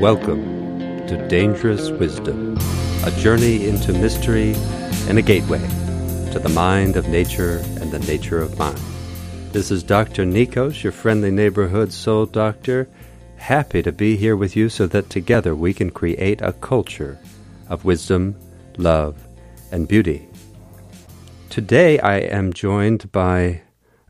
Welcome to Dangerous Wisdom, a journey into mystery and a gateway to the mind of nature and the nature of mind. This is Dr. Nikos, your friendly neighborhood soul doctor, happy to be here with you so that together we can create a culture of wisdom, love, and beauty. Today I am joined by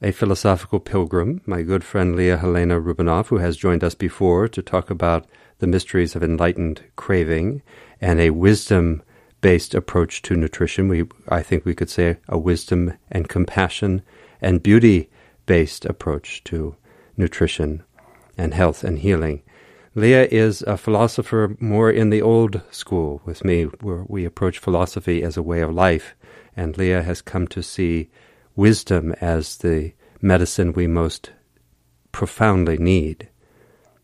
a philosophical pilgrim, my good friend Lia Helena Rubinoff, who has joined us before to talk about the mysteries of enlightened craving and a wisdom based approach to nutrition. We, I think we could say a wisdom and compassion and beauty based approach to nutrition and health and healing. Lia is a philosopher more in the old school with me, where we approach philosophy as a way of life, and Lia has come to see wisdom as the medicine we most profoundly need.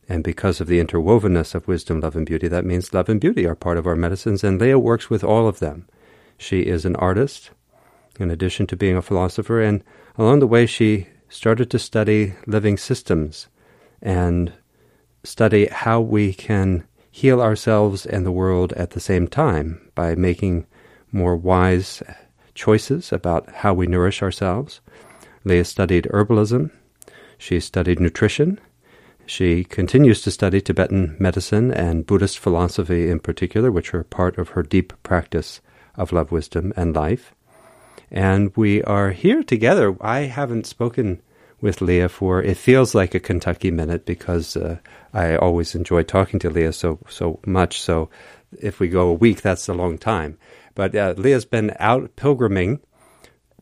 And because of the interwovenness of wisdom, love, and beauty, that means love and beauty are part of our medicines, and Lia works with all of them. She is an artist, in addition to being a philosopher, and along the way, she started to study living systems and study how we can heal ourselves and the world at the same time by making more wise choices about how we nourish ourselves. Lia studied herbalism. She studied nutrition. She continues to study Tibetan medicine and Buddhist philosophy in particular, which are part of her deep practice of love, wisdom, and life. And we are here together. I haven't spoken with Lia for it feels like a Kentucky minute because uh, I always enjoy talking to Lia so so much. So if we go a week, that's a long time. But uh, Lia's been out pilgriming,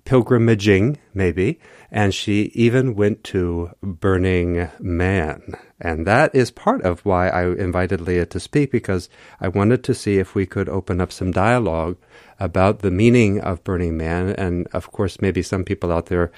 pilgrimaging maybe, and she even went to Burning Man. And that is part of why I invited Lia to speak because I wanted to see if we could open up some dialogue about the meaning of Burning Man. And of course, maybe some people out there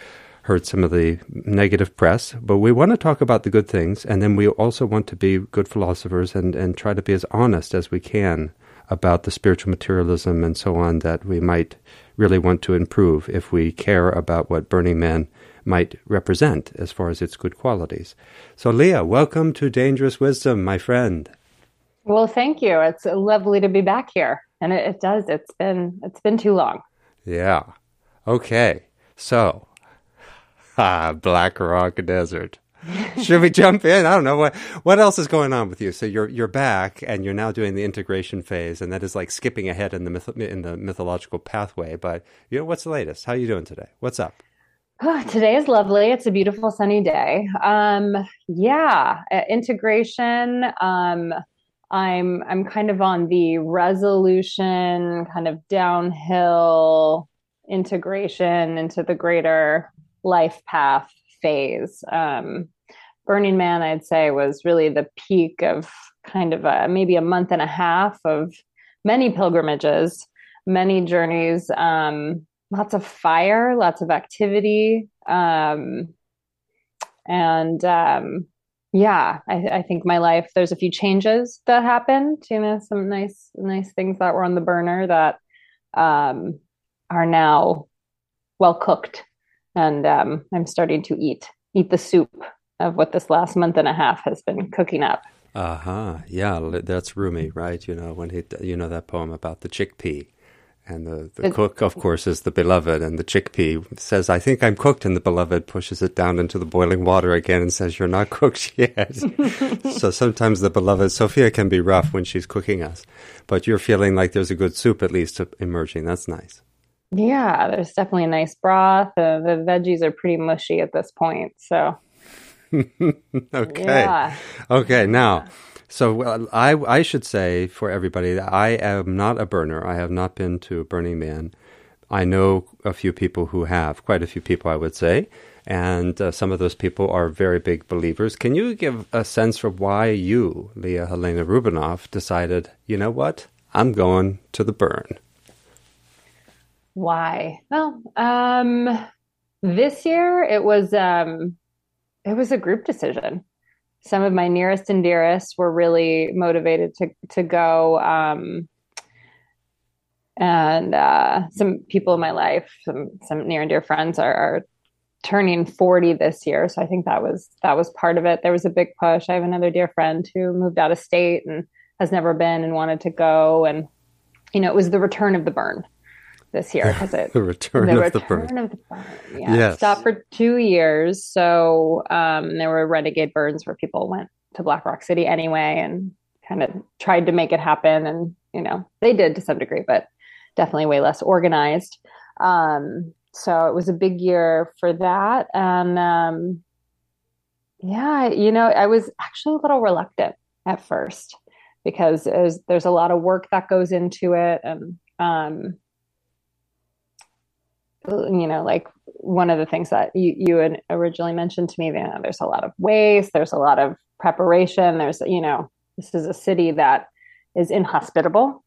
heard some of the negative press, but we want to talk about the good things. And then we also want to be good philosophers and, and try to be as honest as we can about the spiritual materialism and so on that we might really want to improve if we care about what Burning Man might represent as far as its good qualities. So, Lia, welcome to Dangerous Wisdom, my friend. Well, thank you. It's lovely to be back here, and it, it does. It's been it's been too long. Yeah. Okay. So, ah, Black Rock Desert. Should we jump in? I don't know what what else is going on with you. So you're you're back, and you're now doing the integration phase, and that is like skipping ahead in the myth, in the mythological pathway. But you know, what's the latest? How are you doing today? What's up? Oh, today is lovely. It's a beautiful sunny day. Um, yeah, uh, integration. Um, I'm I'm kind of on the resolution, kind of downhill integration into the greater life path phase. Um, Burning Man, I'd say, was really the peak of kind of a, maybe a month and a half of many pilgrimages, many journeys. Um, lots of fire, lots of activity. Um, and um, yeah, I, I, think my life, there's a few changes that happened, you know, some nice, nice things that were on the burner that um, are now well cooked. And um, I'm starting to eat, eat the soup of what this last month and a half has been cooking up. Uh huh. Yeah, that's Rumi, right? You know, when he, you know, that poem about the chickpea and the, the cook, of course, is the beloved. And the chickpea says, I think I'm cooked. And the beloved pushes it down into the boiling water again and says, You're not cooked yet. so sometimes the beloved, Sophia, can be rough when she's cooking us. But you're feeling like there's a good soup at least emerging. That's nice. Yeah, there's definitely a nice broth. Uh, the veggies are pretty mushy at this point. So. okay. Yeah. Okay. Now, so I I should say for everybody that I am not a burner. I have not been to Burning Man. I know a few people who have, quite a few people, I would say, and uh, some of those people are very big believers. Can you give a sense for why you, Lia Helena Rubinoff, decided, you know what, I'm going to the burn? Why? Well, um, this year it was um, it was a group decision. Some of my nearest and dearest were really motivated to to go um, and uh, some people in my life some some near and dear friends are, are turning 40 this year. So i think that was that was part of it. There was a big push. I have another dear friend who moved out of state and has never been and wanted to go. And you know it was the return of the burn this year because it the return the of return the burn of the burn yeah. Yes. stopped for two years so um there were renegade burns where people went to black rock city anyway and kind of tried to make it happen and you know they did to some degree but definitely way less organized. Um so it was a big year for that and um yeah you know i was actually a little reluctant at first because there's, there's a lot of work that goes into it and um you know like one of the things that you, you had originally mentioned to me you know, there's a lot of waste there's a lot of preparation there's you know this is a city that is inhospitable.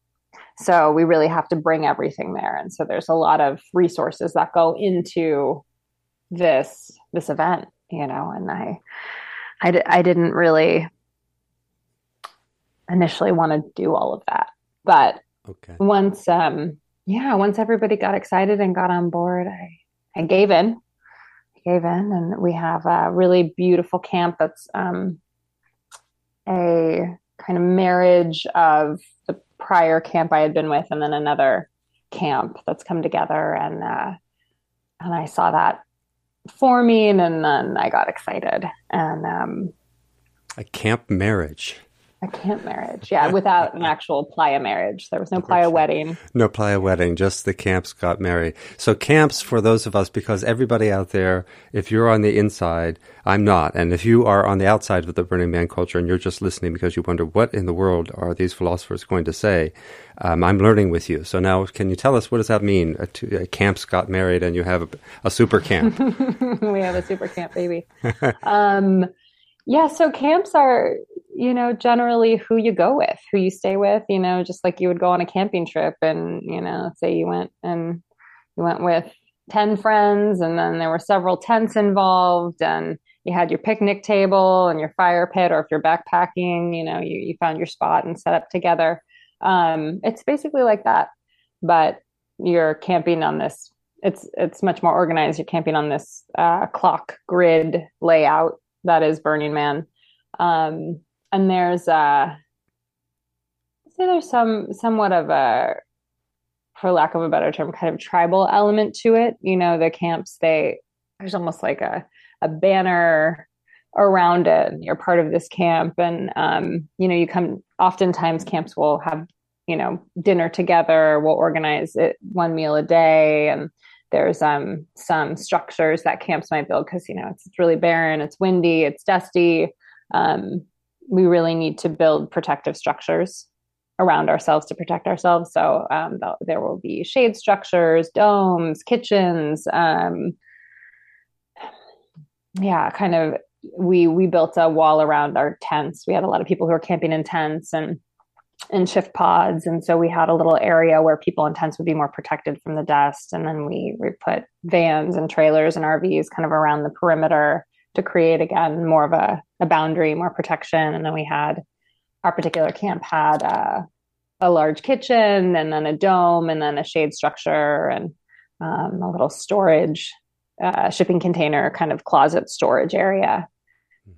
So we really have to bring everything there. And so there's a lot of resources that go into this this event you know and i i, I didn't really initially want to do all of that. But okay. once um yeah once everybody got excited and got on board i i gave in. I gave in and we have a really beautiful camp that's um a kind of marriage of the prior camp i had been with and then another camp that's come together. And uh and i saw that forming and then i got excited. And um a camp marriage a camp marriage yeah without an actual playa marriage there was no playa wedding No playa wedding, just the camps got married. So camps for those of us, because everybody out there, if you're on the inside, I'm not. And if you are on the outside of the Burning Man culture and you're just listening because you wonder what in the world are these philosophers going to say, um, I'm learning with you. So now can you tell us what does that mean? A, two, a camps got married and you have a, a super camp. we have a super camp baby. um, yeah, so camps are, you know, generally who you go with, who you stay with, you know, just like you would go on a camping trip and, you know, say you went and you went with 10 friends and then there were several tents involved and you had your picnic table and your fire pit or if you're backpacking, you know, you, you found your spot and set up together. Um, it's basically like that, but you're camping on this it's it's much more organized. You're camping on this uh, clock grid layout that is Burning Man, um, and there's uh, say there's some somewhat of a, for lack of a better term, kind of tribal element to it. You know, the camps they there's almost like a a banner around it. You're part of this camp, and um, you know, you come. Oftentimes, camps will have you know dinner together. We'll organize it one meal a day, and there's um, some structures that camps might build because you know it's, it's really barren, it's windy, it's dusty. Um, we really need to build protective structures around ourselves to protect ourselves. So um, there will be shade structures, domes, kitchens. Um, yeah, kind of. We we built a wall around our tents. We had a lot of people who were camping in tents and in shift pods, and so we had a little area where people in tents would be more protected from the dust. And then we we put vans and trailers and RVs kind of around the perimeter to create again more of a, a boundary, more protection. And then we had our particular camp had uh, a large kitchen and then a dome and then a shade structure and um, a little storage uh, shipping container kind of closet storage area.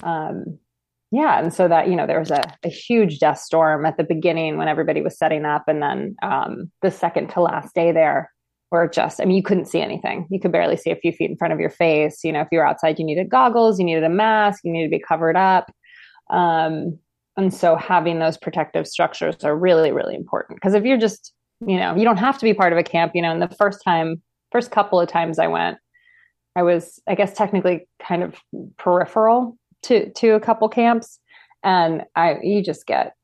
Um, yeah. And so that you know there was a, a, huge dust storm at the beginning when everybody was setting up. And then um, the second to last day there where just i mean you couldn't see anything. You could barely see a few feet in front of your face. You know if you were outside you needed goggles you needed a mask you needed to be covered up. Um, and so having those protective structures are really really important. Because if you're just you know you don't have to be part of a camp you know and the first time first couple of times i went i was i guess technically kind of peripheral to to a couple camps. And i you just get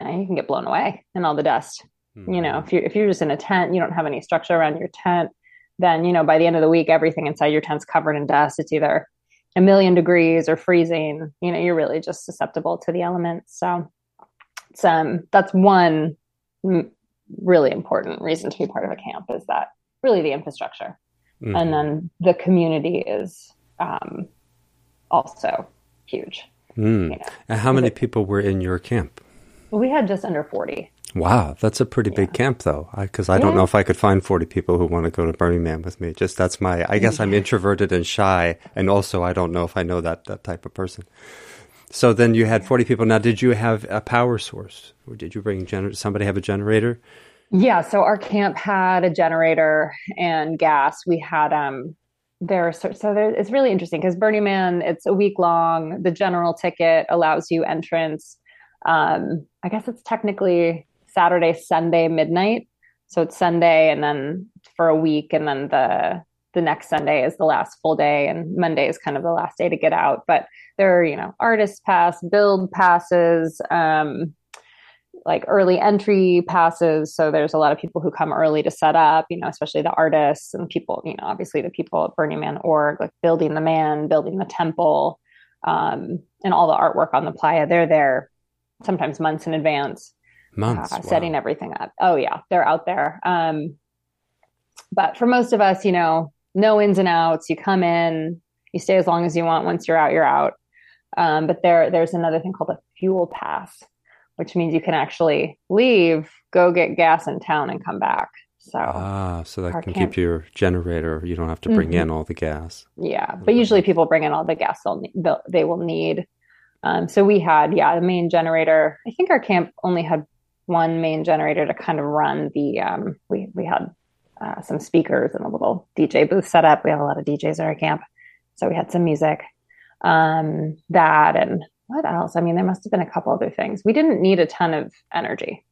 you can get blown away in all the dust mm-hmm. you know if you if you're just in a tent you don't have any structure around your tent then you know by the end of the week everything inside your tent's covered in dust it's either a million degrees or freezing you know you're really just susceptible to the elements so it's um that's one really important reason to be part of a camp is that really the infrastructure mm-hmm. and then the community is um also huge mm. you know? and how many people were in your camp we had just under 40 Wow, that's a pretty yeah. big camp, though, because I, I don't know if I could find 40 people who want to go to Burning Man with me. Just that's my, I guess I'm introverted and shy, and also I don't know if I know that, that type of person. So then you had 40 people. Now, did you have a power source? Or did you bring, gener- somebody have a generator? Yeah, so our camp had a generator and gas. We had, um, there, so, so there, it's really interesting because Burning Man, it's a week long. The general ticket allows you entrance. Um, I guess it's technically Saturday, Sunday midnight. So it's Sunday and then for a week and then the the next Sunday is the last full day and Monday is kind of the last day to get out. But there are, you know, artist pass, build passes, um, like early entry passes. So there's a lot of people who come early to set up, you know, especially the artists and people, you know, obviously the people at Burning Man org, like building the man, building the temple, um, and all the artwork on the playa. They're there sometimes months in advance months uh, wow. setting everything up. Oh yeah, they're out there. Um, but for most of us, you know, no ins and outs. You come in, you stay as long as you want. Once you're out, you're out. Um, but there, there's another thing called a fuel pass, which means you can actually leave, go get gas in town, and come back. So ah, so that can camp- keep your generator. You don't have to bring mm-hmm. in all the gas. Yeah, but usually people bring in all the gas they'll, they'll they will need. Um, so we had, yeah, the main generator. I think our camp only had one main generator to kind of run the um, we we had uh, some speakers and a little DJ booth set up. We have a lot of DJs at our camp, so we had some music. Um, that and what else? I mean, there must have been a couple other things. We didn't need a ton of energy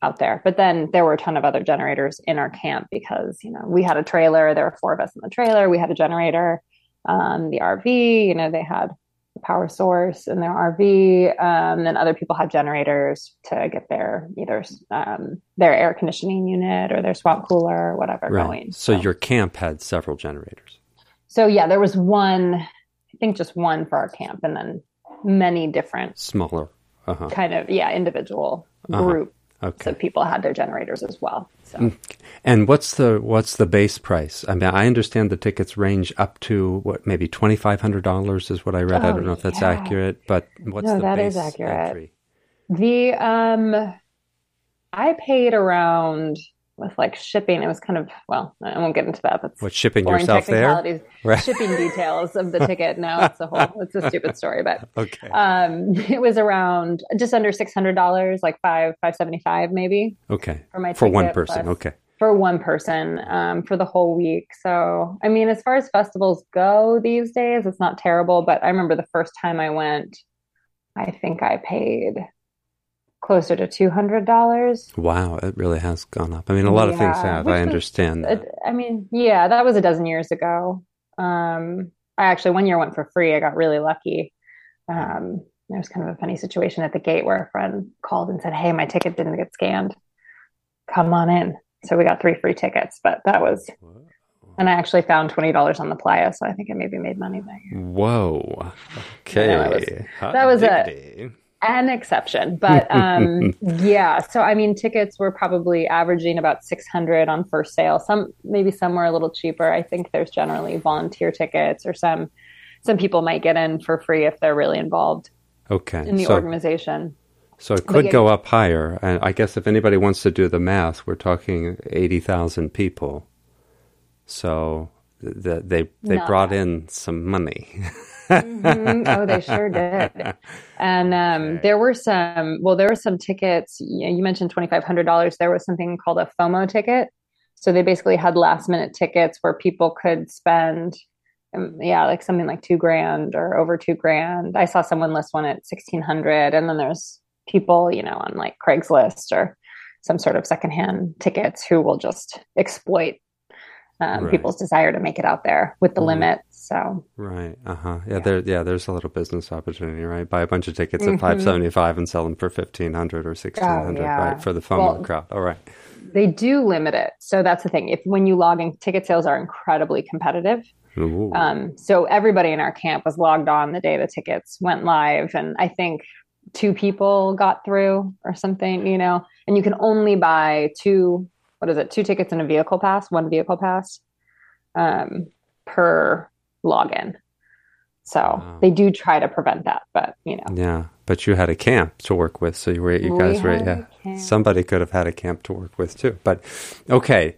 out there, but then there were a ton of other generators in our camp because you know we had a trailer. There were four of us in the trailer. We had a generator. Um, the RV, you know, they had power source in their RV. Um, and other people have generators to get their either um, their air conditioning unit or their swamp cooler or whatever right. going. So, so your camp had several generators. So yeah, there was one. I think just one for our camp, and then many different smaller uh-huh. kind of yeah individual uh-huh. group Okay. So people had their generators as well. So. Mm. And what's the what's the base price? I mean, I understand the tickets range up to what maybe twenty five hundred dollars is what I read. Oh, I don't know if that's accurate, but what's no, the that base is accurate. Entry? The um, I paid around with like shipping, it was kind of well, I won't get into that. That's what shipping yourself there. Right. Shipping details of the ticket. No, it's a whole. It's a stupid story, but okay. Um, it was around just under six hundred dollars, like five five seventy five maybe. Okay. For my for one person. Plus, okay. For one person, um, for the whole week. So, I mean, as far as festivals go these days, it's not terrible. But I remember the first time I went, I think I paid closer to two hundred dollars. Wow, it really has gone up. I mean, a lot yeah, of things have. I understand. Was, I mean, yeah, that was a dozen years ago. Um, I actually one year went for free. I got really lucky. Um, there was kind of a funny situation at the gate where a friend called and said, "Hey, my ticket didn't get scanned. Come on in." So we got three free tickets, but that was. And I actually found twenty dollars on the playa, so I think I maybe made money there. Whoa! Okay, that was, that was a an exception but um yeah. So i mean tickets were probably averaging about 600 on first sale. Some maybe some were a little cheaper. I think there's generally volunteer tickets or some some people might get in for free if they're really involved okay. in the so, organization. so it could go up higher and i guess if anybody wants to do the math we're talking 80,000 people. So the, they they brought in some money mm-hmm. Oh, they sure did. And um, there were some. Well, there were some tickets. You, you mentioned twenty five hundred dollars. There was something called a FOMO ticket. So they basically had last minute tickets where people could spend, um, yeah, like something like two grand or over two grand. I saw someone list one at sixteen hundred, and then there's people, you know, on like Craigslist or some sort of secondhand tickets who will just exploit um, right. people's desire to make it out there with the mm. limit. So right, uh huh. Yeah, yeah, there, yeah. There's a little business opportunity, right? Buy a bunch of tickets mm-hmm. at five seventy five and sell them for fifteen hundred or sixteen hundred, oh, yeah. right? For the FOMO well, crowd. All right. They do limit it, so that's the thing. If when you log in, ticket sales are incredibly competitive. Um, so everybody in our camp was logged on the day the tickets went live, and I think two people got through or something, you know. And you can only buy two what is it, two tickets and a vehicle pass, one vehicle pass um, per login. So wow. they do try to prevent that, but you know. Yeah, but you had a camp to work with, so you were you guys were yeah. Somebody could have had a camp to work with too. But okay,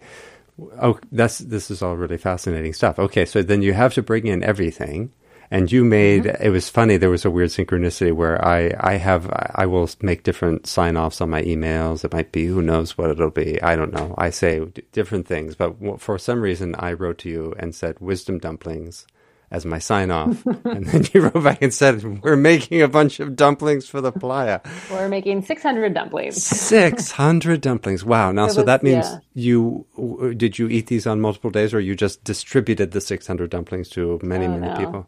oh, that's this is all really fascinating stuff. Okay, so then you have to bring in everything. And you made mm-hmm. it was funny. There was a weird synchronicity where I I have I will make different sign offs on my emails. It might be who knows what it'll be. I don't know. I say different things, but for some reason I wrote to you and said wisdom dumplings as my sign off. and then you wrote back and said, We're making a bunch of dumplings for the playa. We're making 600 dumplings. 600 dumplings. Wow. Now, so that means yeah. you did you eat these on multiple days or you just distributed the 600 dumplings to many, oh, many no. people?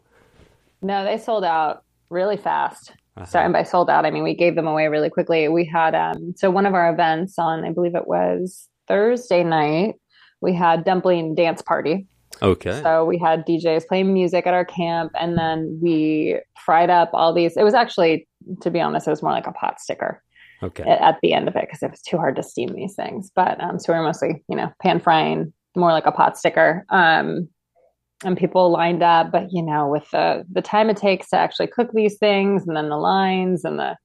No, they sold out really fast. Uh-huh. So, and by sold out, I mean we gave them away really quickly. We had, um, so one of our events on, I believe it was Thursday night, we had dumpling dance party. Okay. So we had DJs playing music at our camp, and then we fried up all these. It was actually, to be honest, it was more like a pot sticker. Okay. At, the end of it, because it was too hard to steam these things. But um, so we were mostly, you know, pan frying, more like a pot sticker. Um, and people lined up, but you know, with the the time it takes to actually cook these things, and then the lines and the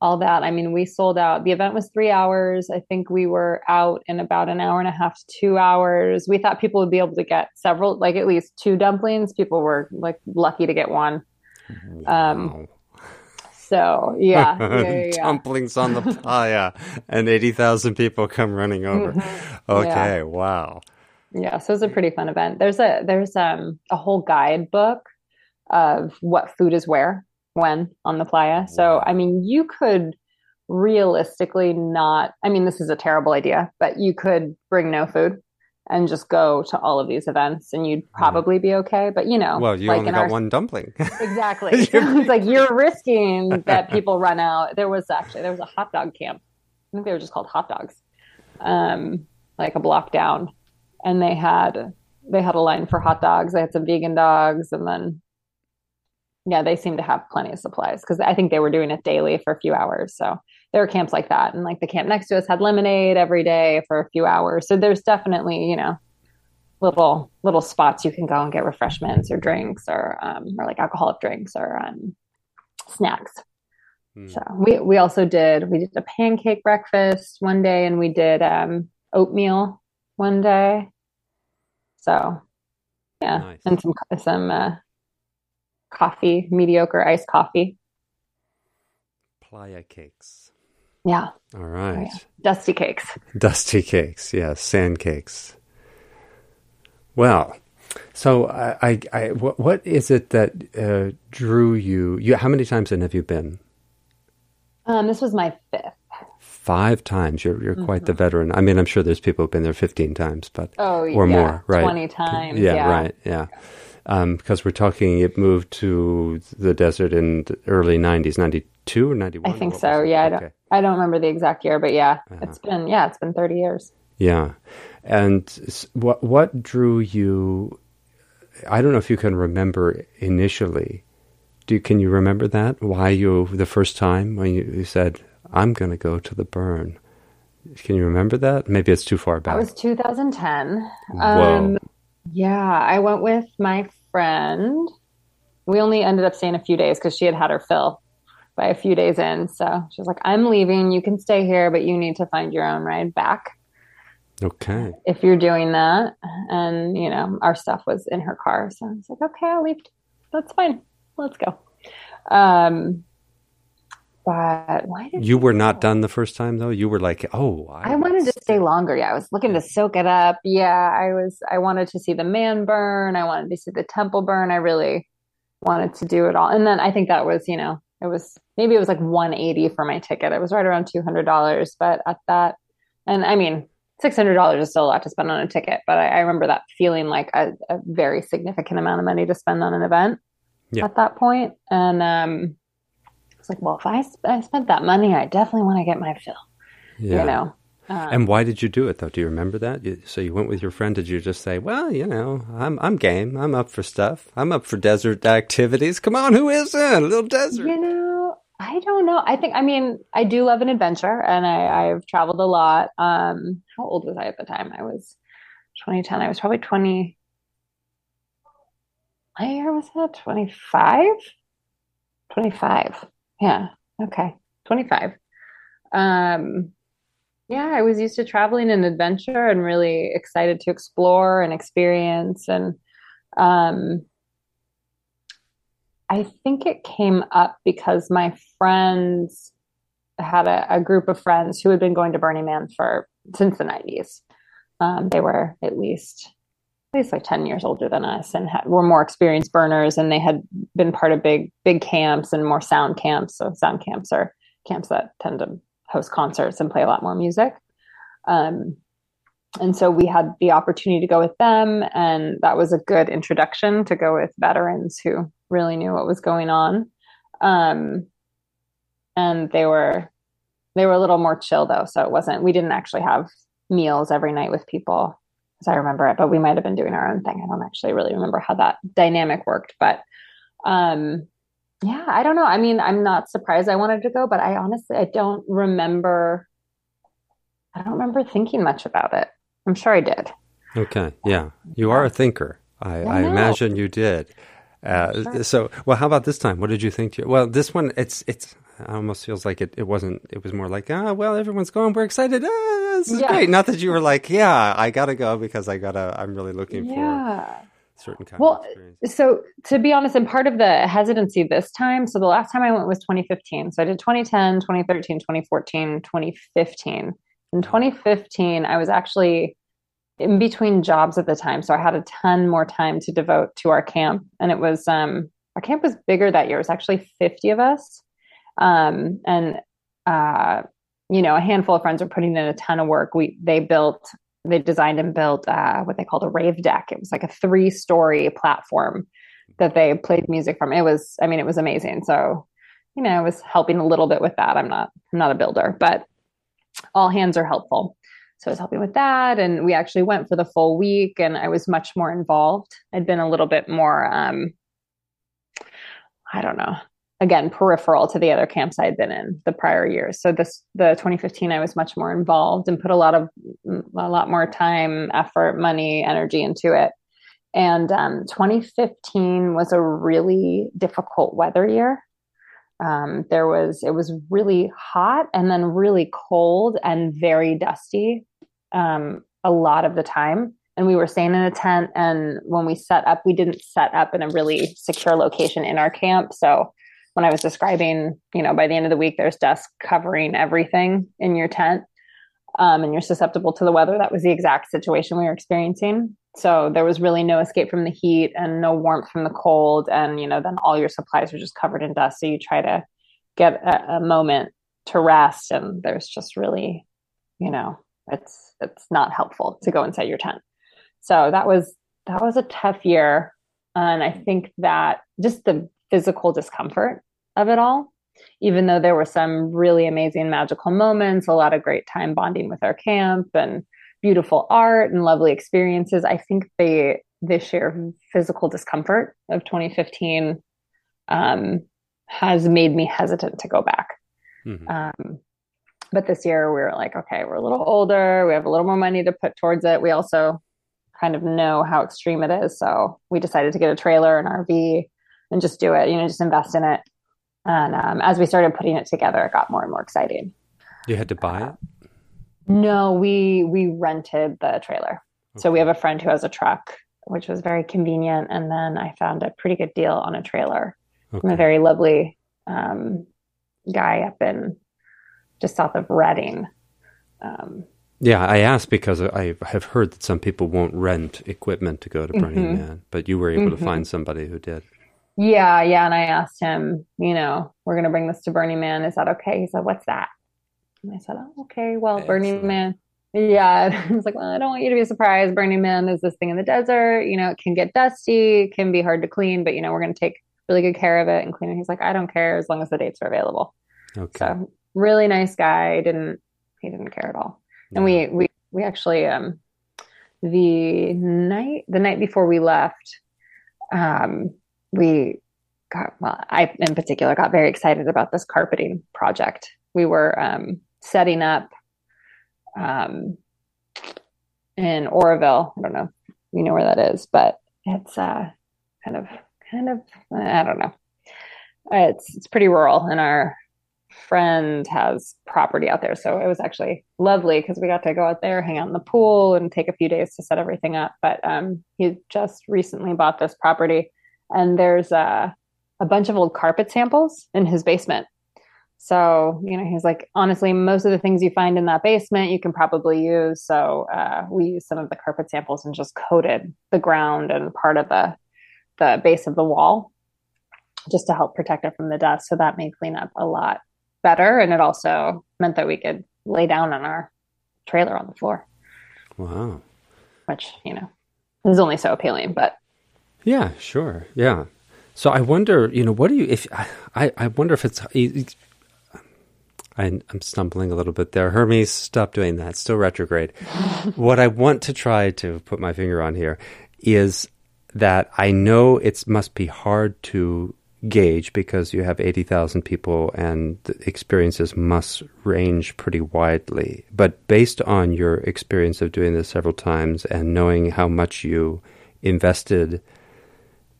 all that. I mean, we sold out. The event was three hours. I think we were out in about an hour and a half to two hours. We thought people would be able to get several, like at least two dumplings. People were like lucky to get one. Wow. Um, so yeah, yeah, yeah, yeah. dumplings on the playa, and eighty thousand people come running over. Mm-hmm. Okay, wow. Yeah, so it's a pretty fun event. There's a there's um a whole guidebook of what food is where when on the playa. So, I mean, you could realistically not, I mean, this is a terrible idea, but you could bring no food and just go to all of these events and you'd probably be okay. But you know, well, you like only got our... one dumpling. exactly. it's like you're risking that people run out. There was actually, there was a hot dog camp. I think they were just called hot dogs. Um, like a block down and they had, they had a line for hot dogs. They had some vegan dogs and then yeah, they seemed to have plenty of supplies because I think they were doing it daily for a few hours. So there were camps like that. And like the camp next to us had lemonade every day for a few hours. So there's definitely, you know, little little spots you can go and get refreshments or drinks or um, or like alcoholic drinks or um, snacks. Hmm. So we we also did we did a pancake breakfast one day and we did um, oatmeal one day. So yeah, nice. and some some uh, coffee, mediocre iced coffee. Playa cakes. Yeah. All right. Oh, yeah. Dusty cakes. Dusty cakes. Yeah. Sand cakes. Well, so I, I, I what, what is it that uh, drew you? You, how many times in have you been? Um, this was my fifth. Five times. You're you're mm-hmm. quite the mm-hmm. veteran. I mean, I'm sure there's people who've been there 15 times, but oh, or yeah. more, right? 20 times. Yeah, yeah. right. Yeah um, because we're talking it moved to the desert in the early 90s 92 or 91 i think so yeah I don't, I don't remember the exact year but yeah uh-huh. it's been yeah it's been 30 years yeah and what what drew you i don't know if you can remember initially do can you remember that why you the first time when you, you said i'm going to go to the burn can you remember that maybe it's too far back that was 2010 Whoa. Um, yeah, I went with my friend. We only ended up staying a few days because she had had her fill by a few days in. So she was like, I'm leaving. You can stay here, but you need to find your own ride back. Okay. If you're doing that. And, you know, our stuff was in her car. So I was like, okay, I'll leave. That's fine. Let's go. Um, but why did you were not done the first time though? You were like, oh, I, I wanted to stay longer. Yeah, I was looking to soak it up. Yeah, I was. I wanted to see the man burn. I wanted to see the temple burn. I really wanted to do it all. And then I think that was, you know, it was maybe it was like 180 for my ticket. It was right around $200. But at that, and I mean, $600 is still a lot to spend on a ticket. But I, I remember that feeling like a, a, very significant amount of money to spend on an event yeah. at that point. And um, like, well, if I, sp- I spent that money, I definitely want to get my fill. Yeah. You know. Um, and why did you do it though? Do you remember that? You, so you went with your friend. Did you just say, "Well, you know, I'm I'm game. I'm up for stuff. I'm up for desert activities. Come on, who isn't? A little desert." You know, I don't know. I think I mean I do love an adventure, and I I've traveled a lot. Um, how old was I at the time? I was 2010. I was probably 20. I year was that 25? 25. Yeah. Okay. 25. Um, yeah, I was used to traveling and adventure and really excited to explore and experience. And um, I think it came up because my friends had a, a, group of friends who had been going to Burning Man for since the 90s. Um, they were at least least like 10 years older than us and had, were more experienced burners and they had been part of big big camps and more sound camps. So sound camps are camps that tend to host concerts and play a lot more music. Um, and so we had the opportunity to go with them and that was a good introduction to go with veterans who really knew what was going on. Um, and they were they were a little more chill though. So it wasn't we didn't actually have meals every night with people as I remember it, but we might have been doing our own thing. I don't actually really remember how that dynamic worked, but um, yeah, I don't know. I mean, I'm not surprised I wanted to go, but I honestly I don't remember. I don't remember thinking much about it. I'm sure I did. Okay, yeah, you are a thinker. I, I, I imagine you did. Uh, sure. So, well, how about this time? What did you think? To, well, this one, it's it's it almost feels like it, it wasn't. It was more like, ah, well, everyone's going. We're excited. Ah, this is yeah. great. Not that you were like, yeah, I gotta go because I gotta. I'm really looking yeah. for certain kind well, of experience. So to be honest, and part of the hesitancy this time, so the last time I went was 2015. So I did 2010, 2013, 2014, 2015. In 2015, I was actually in between jobs at the time, so I had a ton more time to devote to our camp, and it was um, our camp was bigger that year. It was actually 50 of us, um, and uh, you know, a handful of friends were putting in a ton of work. We they built, they designed and built uh, what they called a rave deck. It was like a three story platform that they played music from. It was, I mean, it was amazing. So, you know, I was helping a little bit with that. I'm not, I'm not a builder, but all hands are helpful. So I was helping with that, and we actually went for the full week, and I was much more involved. I'd been a little bit more, um, I don't know, again peripheral to the other camps I'd been in the prior years. So this the 2015 I was much more involved and put a lot of a lot more time, effort, money, energy into it. And um, 2015 was a really difficult weather year. Um, there was it was really hot and then really cold and very dusty um, a lot of the time and we were staying in a tent and when we set up we didn't set up in a really secure location in our camp so when I was describing, you know, by the end of the week, there's dust covering everything in your tent um, and you're susceptible to the weather. That was the exact situation we were experiencing. So there was really no escape from the heat and no warmth from the cold. And, you know, then all your supplies are just covered in dust. So you try to get a, a moment to rest and there's just really, you know, it's, it's not helpful to go inside your tent. So that was, that was a tough year. And I think that just the physical discomfort of it all. Even though there were some really amazing magical moments, a lot of great time bonding with our camp and beautiful art and lovely experiences, I think the this sheer physical discomfort of 2015 um, has made me hesitant to go back. Mm-hmm. Um, but this year we were like, okay, we're a little older, we have a little more money to put towards it. We also kind of know how extreme it is, so we decided to get a trailer and RV and just do it. You know, just invest in it and um, as we started putting it together, it got more and more exciting. You had to buy it? No, we we rented the trailer. Okay. So we have a friend who has a truck, which was very convenient. And then I found a pretty good deal on a trailer okay. from a very lovely um, guy up in just south of Redding. Um, yeah, I asked because I have heard that some people won't rent equipment to go to Burning mm-hmm. Man, but you were able mm-hmm. to find somebody who did. Yeah, yeah. And I asked him, you know, we're going to bring this to Burning Man. Is that okay? He said, what's that? And I said, oh, okay, well, Excellent. Burning Man. Yeah. I was like, well, I don't want you to be surprised. Burning Man is this thing in the desert. You know, it can get dusty, it can be hard to clean, but, you know, we're going to take really good care of it and clean it. He's like, I don't care as long as the dates are available. Okay. So really nice guy. Didn't, he didn't care at all. And we, we, we actually, um, the night, the night before we left, um, we got, well, I in particular got very excited about this carpeting project. We were um, setting up um, in Oroville. I don't know you know where that is, but it's uh, kind of kind of I don't know. It's it's pretty rural, and our friend has property out there, so it was actually lovely because we got to go out there, hang out in the pool, and take a few days to set everything up. But um, he just recently bought this property, and there's a a bunch of old carpet samples in his basement. So, you know, he's like, honestly, most of the things you find in that basement you can probably use. So, uh, we used some of the carpet samples and just coated the ground and part of the the base of the wall just to help protect it from the dust. So that made cleanup a lot better. And it also meant that we could lay down on our trailer on the floor. Wow. Which, you know, is only so appealing, but. Yeah, sure. Yeah. So I wonder, you know, what do you, if, I, I wonder if it's, I, am stumbling a little bit there. Hermes, stop doing that. Still retrograde. what I want to try to put my finger on here is that I know it must be hard to gauge because you have 80,000 people and the experiences must range pretty widely. But based on your experience of doing this several times and knowing how much you invested,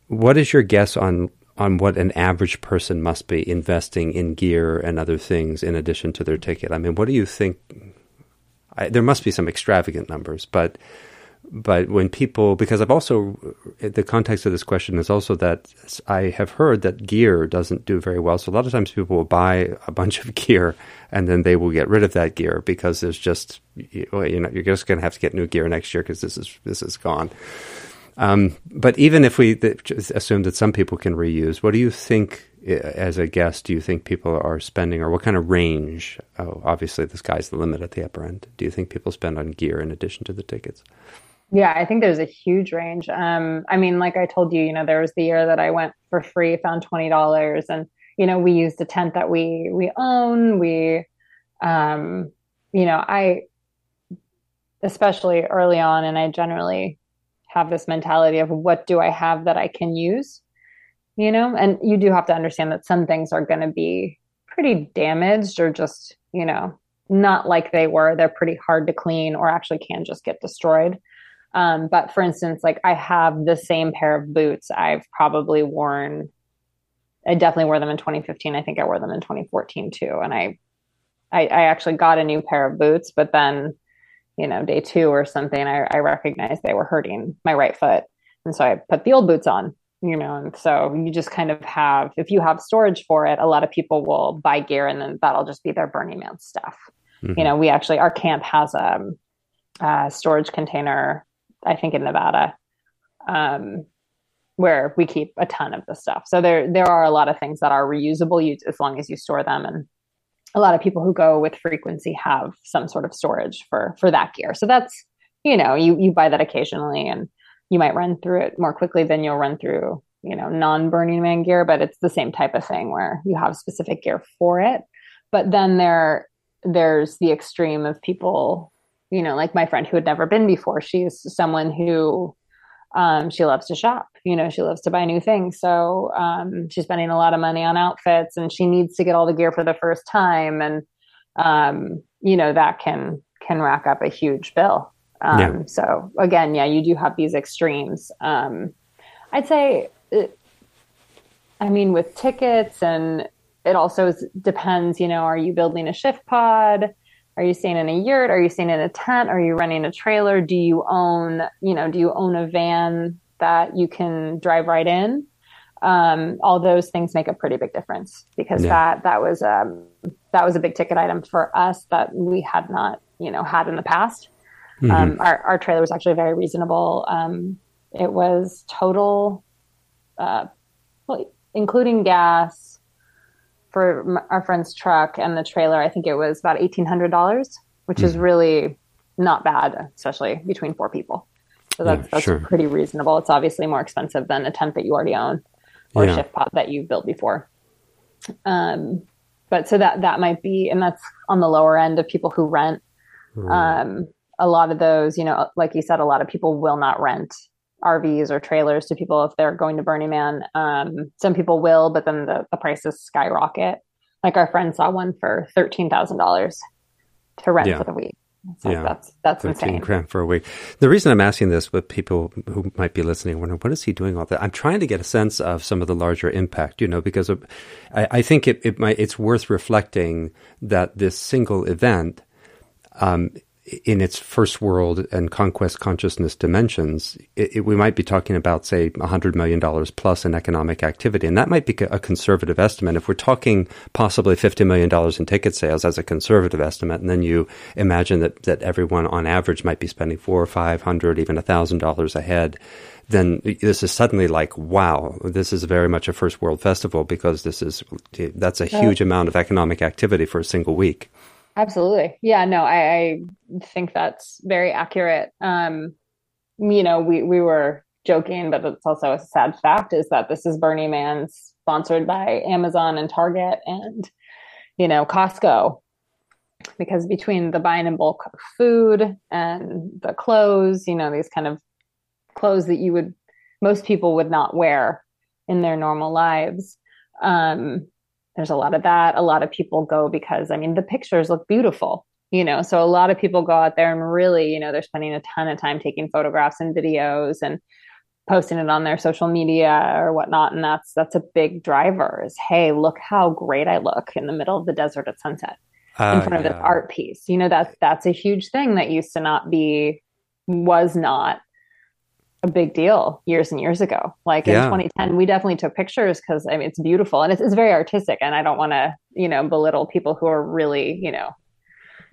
what is your guess on on what an average person must be investing in gear and other things in addition to their ticket? I mean, what do you think? I, there must be some extravagant numbers, but but when people, because I've also, the context of this question is also that I have heard that gear doesn't do very well. So a lot of times people will buy a bunch of gear and then they will get rid of that gear because there's just, you know, you're just going to have to get new gear next year because this is, this is gone. Um, but even if we assume that some people can reuse, what do you think, as a guest, do you think people are spending, or what kind of range? Oh, obviously, the sky's the limit at the upper end. Do you think people spend on gear in addition to the tickets? Yeah, I think there's a huge range. Um, I mean, like I told you, you know, there was the year that I went for free, found twenty dollars, and you know, we used a tent that we we own. We, um, you know, I, especially early on, and I generally have this mentality of what do I have that I can use, you know, and you do have to understand that some things are going to be pretty damaged or just, you know, not like they were. They're pretty hard to clean or actually can just get destroyed. Um, but for instance, like I have the same pair of boots I've probably worn. I definitely wore them in 2015. I think I wore them in 2014 too. And I, I, I actually got a new pair of boots, but then, you know, day two or something, I, I recognized they were hurting my right foot. And so I put the old boots on, you know, and so you just kind of have, if you have storage for it, a lot of people will buy gear and then that'll just be their Burning Man stuff. Mm-hmm. You know, we actually, our camp has a, a storage container I think in Nevada, um, where we keep a ton of the stuff. So there there are a lot of things that are reusable you, as long as you store them. And a lot of people who go with frequency have some sort of storage for for that gear. So that's you know you you buy that occasionally, and you might run through it more quickly than you'll run through you know non Burning Man gear. But it's the same type of thing where you have specific gear for it. But then there there's the extreme of people you know, like my friend who had never been before, she's someone who um, she loves to shop. You know, she loves to buy new things. So um, she's spending a lot of money on outfits, and she needs to get all the gear for the first time, and um, you know that can can rack up a huge bill. Um, yeah. So again, yeah, you do have these extremes. Um, I'd say, it, I mean, with tickets, and it also depends. You know, are you building a shift pod? Are you staying in a yurt? Are you staying in a tent? Are you renting a trailer? Do you own, you know, do you own a van that you can drive right in? Um, all those things make a pretty big difference because yeah. that that was um, that was a big ticket item for us that we had not, you know, had in the past. Mm-hmm. Um, our, our trailer was actually very reasonable. Um, it was total, uh, well, including gas, for our friend's truck and the trailer, I think it was about eighteen hundred dollars, which mm. is really not bad, especially between four people. So that's yeah, that's sure. pretty reasonable. It's obviously more expensive than a tent that you already own or yeah. a shift pod that you've built before. Um, but so that that might be, and that's on the lower end of people who rent. Um, a lot of those, you know, like you said, a lot of people will not rent RVs or trailers to people if they're going to Burning Man. Um, some people will, but then the, the prices skyrocket. Like our friend saw one for thirteen thousand dollars to rent yeah. for the week. So yeah, that's that's 13 insane. grand for a week. The reason I'm asking this with people who might be listening, wondering what is he doing all that? I'm trying to get a sense of some of the larger impact, you know, because of, I, I, think it, it might it's worth reflecting that this single event um, in its first world and conquest consciousness dimensions, it, it, we might be talking about, say, $100 million plus in economic activity. And that might be a conservative estimate. If we're talking possibly $50 million in ticket sales as a conservative estimate, and then you imagine that, that everyone on average might be spending four or 500 even $1,000 a head, then this is suddenly like, wow, this is very much a first world festival because this is, that's a huge amount of economic activity for a single week. Absolutely. Yeah, no, I, I think that's very accurate. Um, you know, we, we were joking, but it's also a sad fact is that this is Burning Man sponsored by Amazon and Target and, you know, Costco. Because between the buying in bulk of food and the clothes, you know, these kind of clothes that you would, most people would not wear in their normal lives. Um, there's a lot of that. A lot of people go because, I mean, the pictures look beautiful, you know, so a lot of people go out there and really, you know, they're spending a ton of time taking photographs and videos and posting it on their social media or whatnot. And that's, that's a big driver is, Hey, look how great I look in the middle of the desert at sunset in ah, front of this art piece. You know, that's, that's a huge thing that used to not be, was not a big deal years and years ago. Like yeah. in 2010, we definitely took pictures because I mean it's beautiful and it's, it's very artistic. And I don't want to you know belittle people who are really you know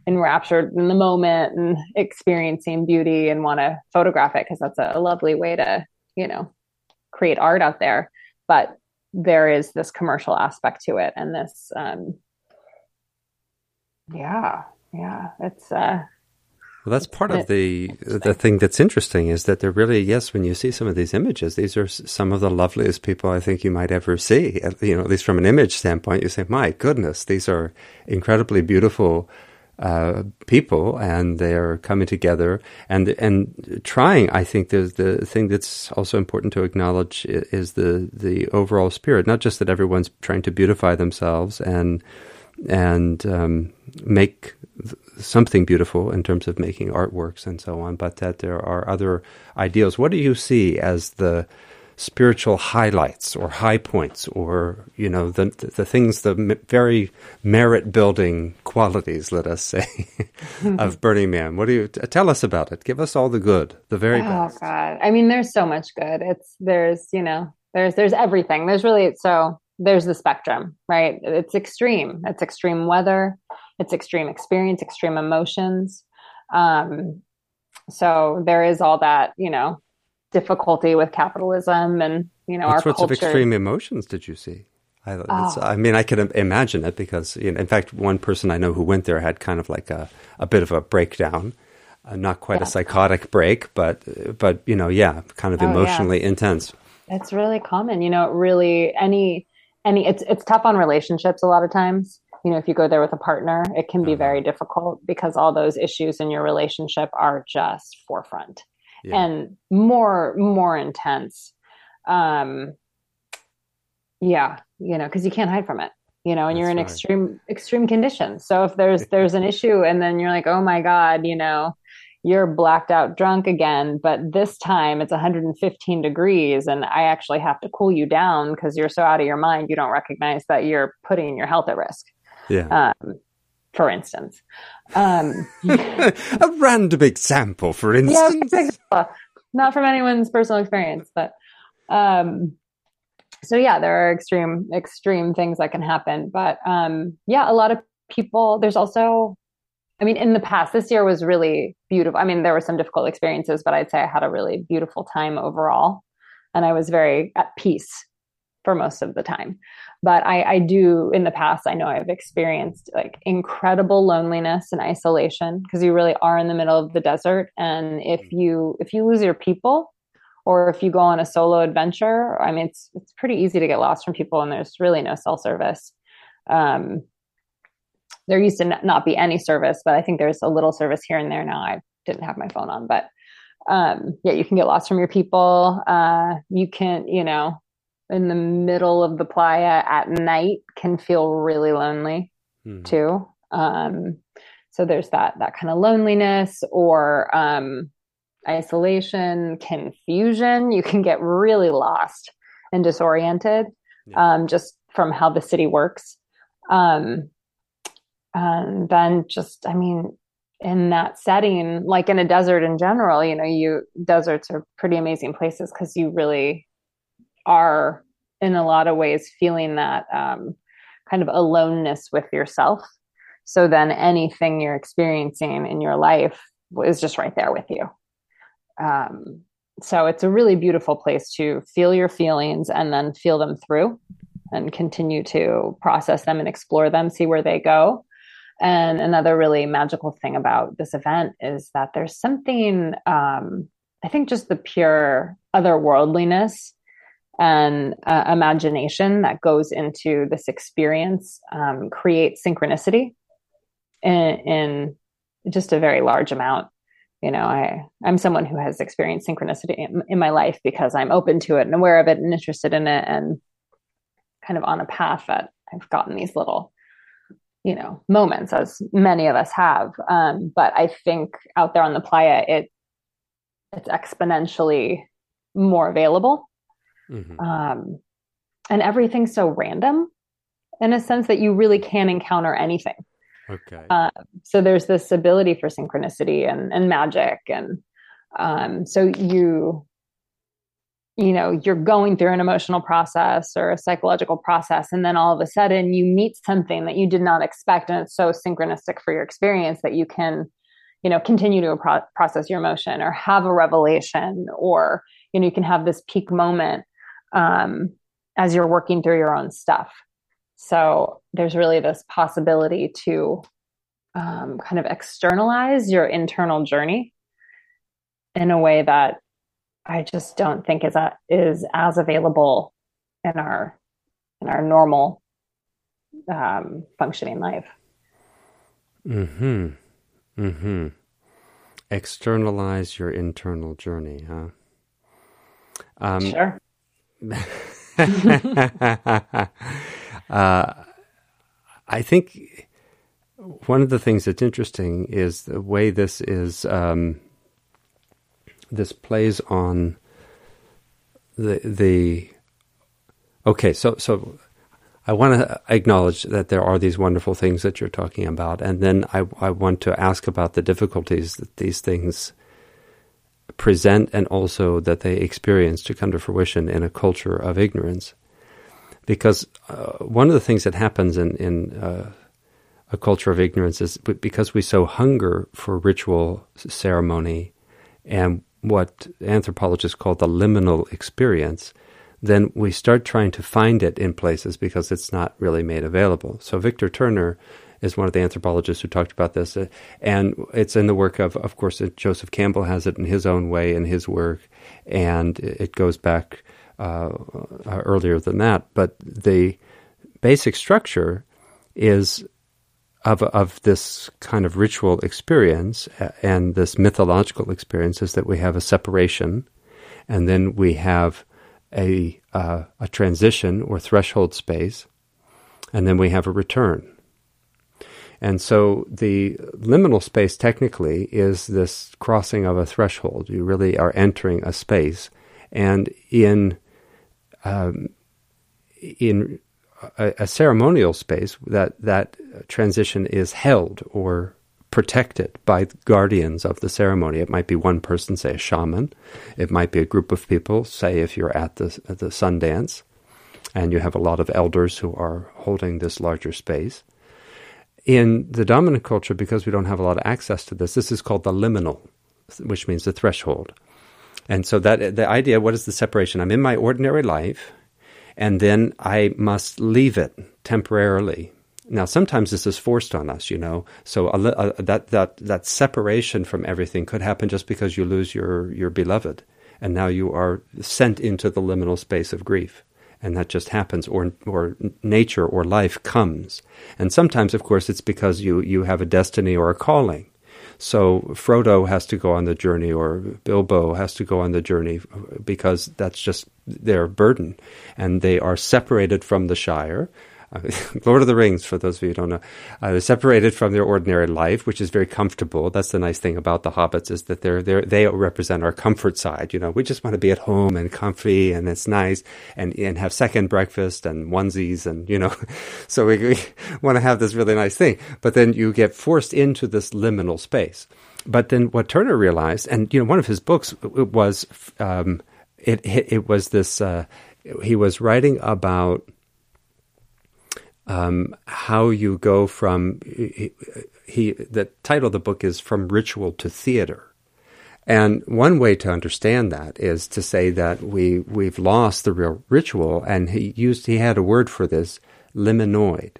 enraptured in the moment and experiencing beauty and want to photograph it because that's a, a lovely way to you know create art out there. But there is this commercial aspect to it and this um yeah yeah it's uh well, that's part of the the thing that's interesting is that they're really yes. When you see some of these images, these are some of the loveliest people I think you might ever see. You know, at least from an image standpoint, you say, "My goodness, these are incredibly beautiful uh, people, and they're coming together and and trying." I think the the thing that's also important to acknowledge is the the overall spirit. Not just that everyone's trying to beautify themselves and and um, make something beautiful in terms of making artworks and so on, but that there are other ideals. What do you see as the spiritual highlights or high points or you know the the things the very merit building qualities let us say of Burning Man? What do you tell us about it. Give us all the good the very oh, best. Oh god. I mean there's so much good. It's there's you know there's there's everything. There's really so there's the spectrum right? It's extreme. It's extreme weather it's extreme experience, extreme emotions. Um, so there is all that, you know, difficulty with capitalism and, you know, what our sorts culture. of extreme emotions did you see? I, oh. I, mean, I can imagine it because, you know, in fact, one person I know who went there had kind of like a, a bit of a breakdown. Uh, not quite yeah. a psychotic break, but but you know, yeah, kind of oh, emotionally yeah. intense. It's really common, you know. Really, any any it's it's tough on relationships a lot of times you know if you go there with a partner it can be uh-huh. very difficult because all those issues in your relationship are just forefront yeah. and more more intense um yeah you know because you can't hide from it you know and That's you're in right. extreme extreme conditions so if there's there's an issue and then you're like oh my god you know you're blacked out drunk again, but this time it's 115 degrees and I actually have to cool you down because you're so out of your mind you don't recognize that you're putting your health at risk. Yeah. Um, for instance. Um, a random example, for instance. Yeah, not from anyone's personal experience, but um, so yeah, there are extreme extreme things that can happen. But um, yeah, a lot of people. There's also, I mean, in the past, this year was really beautiful. I mean, there were some difficult experiences, but I'd say I had a really beautiful time overall, and I was very at peace for most of the time. But I, I do in the past i know i've experienced like incredible loneliness and isolation because you really are in the middle of the desert. And if mm. you if you lose your people or if you go on a solo adventure i mean it's it's pretty easy to get lost from people and there's really no cell service. Um, there used to not be any service but i think there's a little service here and there now. I didn't have my phone on but um, yeah you can get lost from your people. Uh, you can you know in the middle of the playa at night can feel really lonely mm. too. Um, so there's that that kind of loneliness or um, isolation, confusion. You can get really lost and disoriented yeah. um, just from how the city works. Um, and then just, I mean, in that setting, like in a desert in general, you know, you deserts are pretty amazing places because you really are in a lot of ways feeling that um, kind of aloneness with yourself. So then anything you're experiencing in your life is just right there with you. Um, so it's a really beautiful place to feel your feelings and then feel them through and continue to process them and explore them, see where they go. And another really magical thing about this event is that there's something, um, I think, just the pure otherworldliness and uh, imagination that goes into this experience um, creates synchronicity in, in just a very large amount. You know i i'm someone who has experienced synchronicity in, in, my life because i'm open to it and aware of it and interested in it and kind of on a path that i've gotten these little you know moments as many of us have. Um, but i think out there on the playa it it's exponentially more available mm-hmm. um, and everything's so random in a sense that you really can encounter anything Okay. Uh, so there's this ability for synchronicity and, and magic. And um, so you, you know, you're going through an emotional process or a psychological process, and then all of a sudden you meet something that you did not expect. And it's so synchronistic for your experience that you can, you know, continue to pro- process your emotion or have a revelation or, you know, you can have this peak moment um, as you're working through your own stuff. So there's really this possibility to um, kind of externalize your internal journey in a way that I just don't think is a, is as available in our in our normal um, functioning life. Hmm. Hmm. Externalize your internal journey, huh? Um, sure. Uh, I think one of the things that's interesting is the way this is um, this plays on the the okay so so I want to acknowledge that there are these wonderful things that you're talking about. And then I I want to ask about the difficulties that these things present and also that they experience to come to fruition in a culture of ignorance because uh, one of the things that happens in in uh, a culture of ignorance is because we so hunger for ritual ceremony and what anthropologists call the liminal experience, then we start trying to find it in places because it's not really made available. So Victor Turner is one of the anthropologists who talked about this, uh, and it's in the work of, of course, Joseph Campbell has it in his own way in his work, and it goes back uh, earlier than that. But the basic structure is of of this kind of ritual experience and this mythological experience is that we have a separation, and then we have a uh, a transition or threshold space, and then we have a return. And so the liminal space technically is this crossing of a threshold. You really are entering a space. And in um, in a, a, ceremonial space that that transition is held or protected by guardians of the ceremony. It might be one person, say a shaman. It might be a group of people, say if you're at the at the Sundance, and you have a lot of elders who are holding this larger space. In the dominant culture, because we don't have a lot of access to this, this is called the liminal, which means the threshold. And so that the idea, what is the separation? I'm in my ordinary life, and then I must leave it temporarily. Now, sometimes this is forced on us, you know. So a, a, that that that separation from everything could happen just because you lose your your beloved, and now you are sent into the liminal space of grief, and that just happens. Or or nature or life comes, and sometimes, of course, it's because you you have a destiny or a calling so Frodo has to go on the journey, or Bilbo has to go on the journey because that's just their burden. And they are separated from the Shire. Lord of the Rings, for those of you who don't know, uh, they're separated from their ordinary life, which is very comfortable. That's the nice thing about the hobbits is that they're, they're they represent our comfort side. You know, we just want to be at home and comfy, and it's nice, and and have second breakfast and onesies, and you know, so we, we want to have this really nice thing. But then you get forced into this liminal space. But then what Turner realized, and you know, one of his books was um, it, it, it was this. Uh, he was writing about um, how you go from he, he, the title of the book is from ritual to theater. And one way to understand that is to say that we we've lost the real ritual and he used he had a word for this liminoid.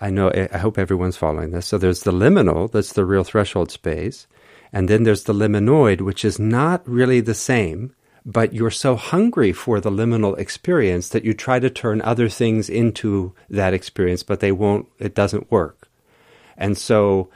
I know i hope everyone's following this. So there's the liminal that's the real threshold space and then there's the liminoid which is not really the same but you're so hungry for the liminal experience that you try to turn other things into that experience, but they won't, it doesn't work. And so,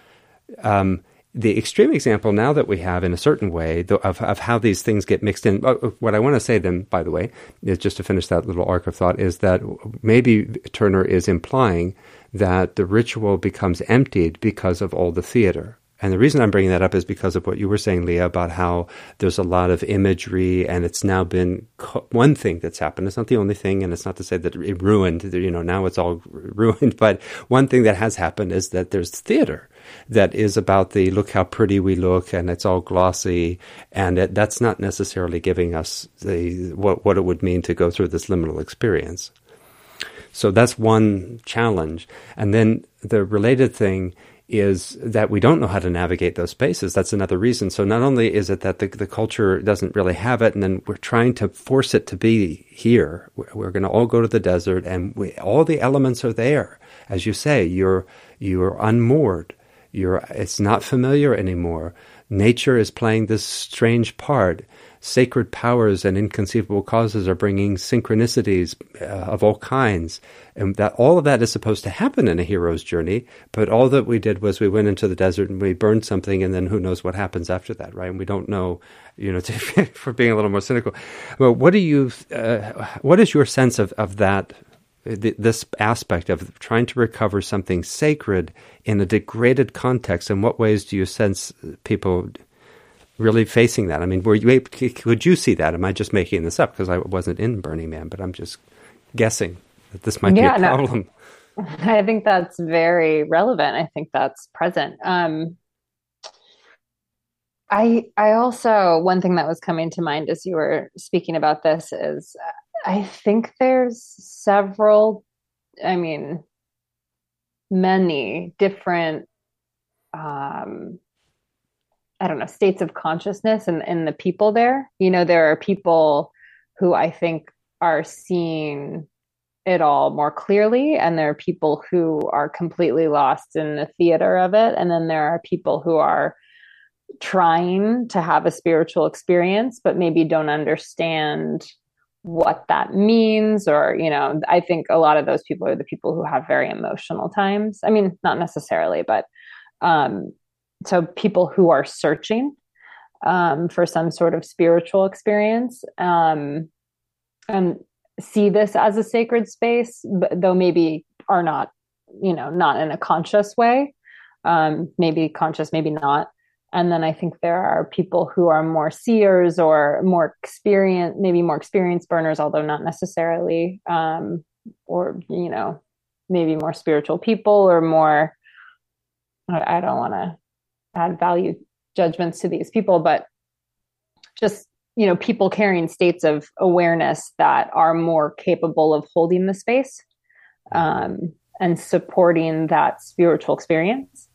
um, the extreme example now that we have in a certain way of, of how these things get mixed in. Uh, what I want to say then, by the way, is just to finish that little arc of thought, is that maybe Turner is implying that the ritual becomes emptied because of all the theater. And the reason I'm bringing that up is because of what you were saying, Lia, about how there's a lot of imagery, and it's now been co- one thing that's happened. It's not the only thing, and it's not to say that it ruined. You know, now it's all ruined. But one thing that has happened is that there's theater that is about the look how pretty we look, and it's all glossy, and it, that's not necessarily giving us the what what it would mean to go through this liminal experience. So that's one challenge, and then the related thing is that we don't know how to navigate those spaces. That's another reason. So not only is it that the, the culture doesn't really have it, and then we're trying to force it to be here. We're, we're going to all go to the desert, and we, all the elements are there. As you say, you're you're unmoored. You're it's not familiar anymore. Nature is playing this strange part sacred powers and inconceivable causes are bringing synchronicities uh, of all kinds. And that all of that is supposed to happen in a hero's journey. But all that we did was we went into the desert and we burned something, and then who knows what happens after that, right? And we don't know, you know, for being a little more cynical. Well, what do you, uh, what is your sense of, of that? this aspect of trying to recover something sacred in a degraded context, in what ways do you sense people really facing that? I mean, were you could you see that? Am I just making this up because I wasn't in Burning Man, but I'm just guessing that this might yeah, be a problem. No. I think that's very relevant. I think that's present. Um, I I also one thing that was coming to mind as you were speaking about this is I think there's several. I mean, many different um, I don't know, states of consciousness and, and the people there. You know, there are people who I think are seeing it all more clearly, and there are people who are completely lost in the theater of it. And then there are people who are trying to have a spiritual experience, but maybe don't understand what that means or you know i think a lot of those people are the people who have very emotional times i mean not necessarily but um so people who are searching um, for some sort of spiritual experience um, and see this as a sacred space, but though maybe are not, you know, not in a conscious way, um, maybe conscious, maybe not. And then I think there are people who are more seers or more experienced, maybe more experienced burners, although not necessarily, um, or, you know, maybe more spiritual people or more, I don't want to add value judgments to these people, but just you know people carrying states of awareness that are more capable of holding the space um, and supporting that spiritual experience.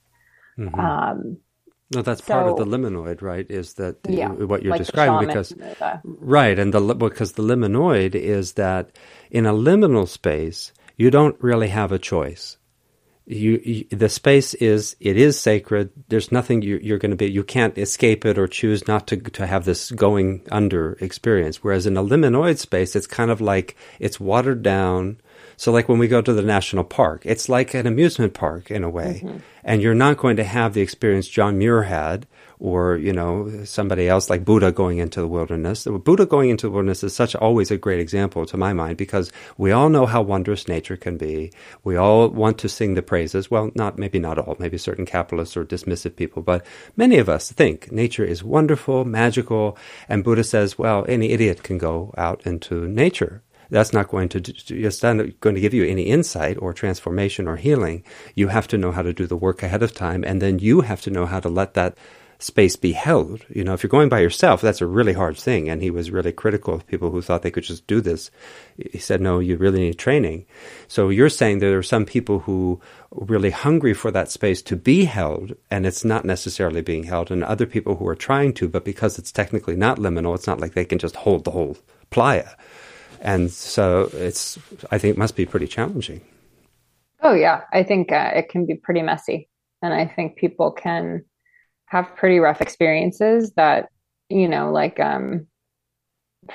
Mm-hmm. Um, no, that's so, part of the liminoid, right? Is that yeah, what you're like describing? Because the, right, and the because the liminoid is that in a liminal space, you don't really have a choice you, you, the space is it is sacred. There's nothing you, you're going to be you can't escape it or choose not to to have this going under experience. Whereas in a liminoid space it's kind of like it's watered down. So like when we go to the national park it's like an amusement park in a way. Mm-hmm. and you're not going to have the experience john muir had or you know somebody else like Buddha going into the wilderness. Buddha going into the wilderness is such always a great example to my mind because we all know how wondrous nature can be. We all want to sing the praises. Well, not maybe not all, maybe certain capitalists or dismissive people, but many of us think nature is wonderful, magical, and Buddha says, well, any idiot can go out into nature that's not going to just not going to give you any insight or transformation or healing. You have to know how to do the work ahead of time, and then you have to know how to let that space be held. You know, if you're going by yourself, that's a really hard thing. And he was really critical of people who thought they could just do this. He said, no, you really need training. So you're saying there are some people who are really hungry for that space to be held, and it's not necessarily being held, and other people who are trying to, but because it's technically not liminal, it's not like they can just hold the whole playa. And so it's, I think, it must be pretty challenging. Oh, yeah. I think uh, it can be pretty messy. And I think people can have pretty rough experiences that, you know, like, um,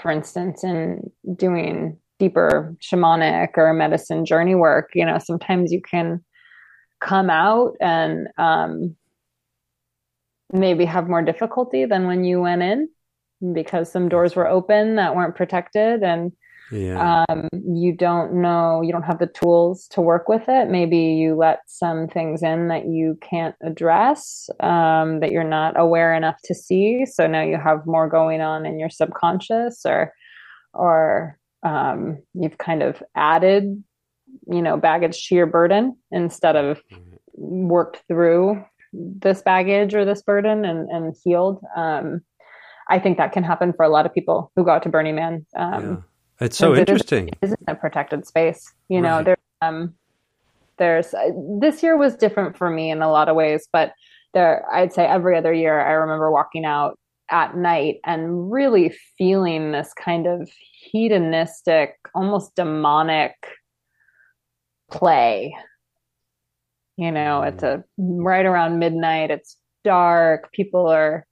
for instance, in doing deeper shamanic or medicine journey work, you know, sometimes you can come out and um, maybe have more difficulty than when you went in because some doors were open that weren't protected and yeah. Um, you don't know, you don't have the tools to work with it. Maybe you let some things in that you can't address, um, that you're not aware enough to see. So now you have more going on in your subconscious, or, or um, you've kind of added, you know, baggage to your burden instead of worked through this baggage or this burden and, and healed. Um, I think that can happen for a lot of people who go out to Burning Man. Um, yeah it's so interesting. It isn't a protected space. You know, right. there, um, there's uh, this year was different for me in a lot of ways, but there, I'd say every other year, I remember walking out at night and really feeling this kind of hedonistic, almost demonic play. You know, mm. it's a right around midnight. It's dark. People are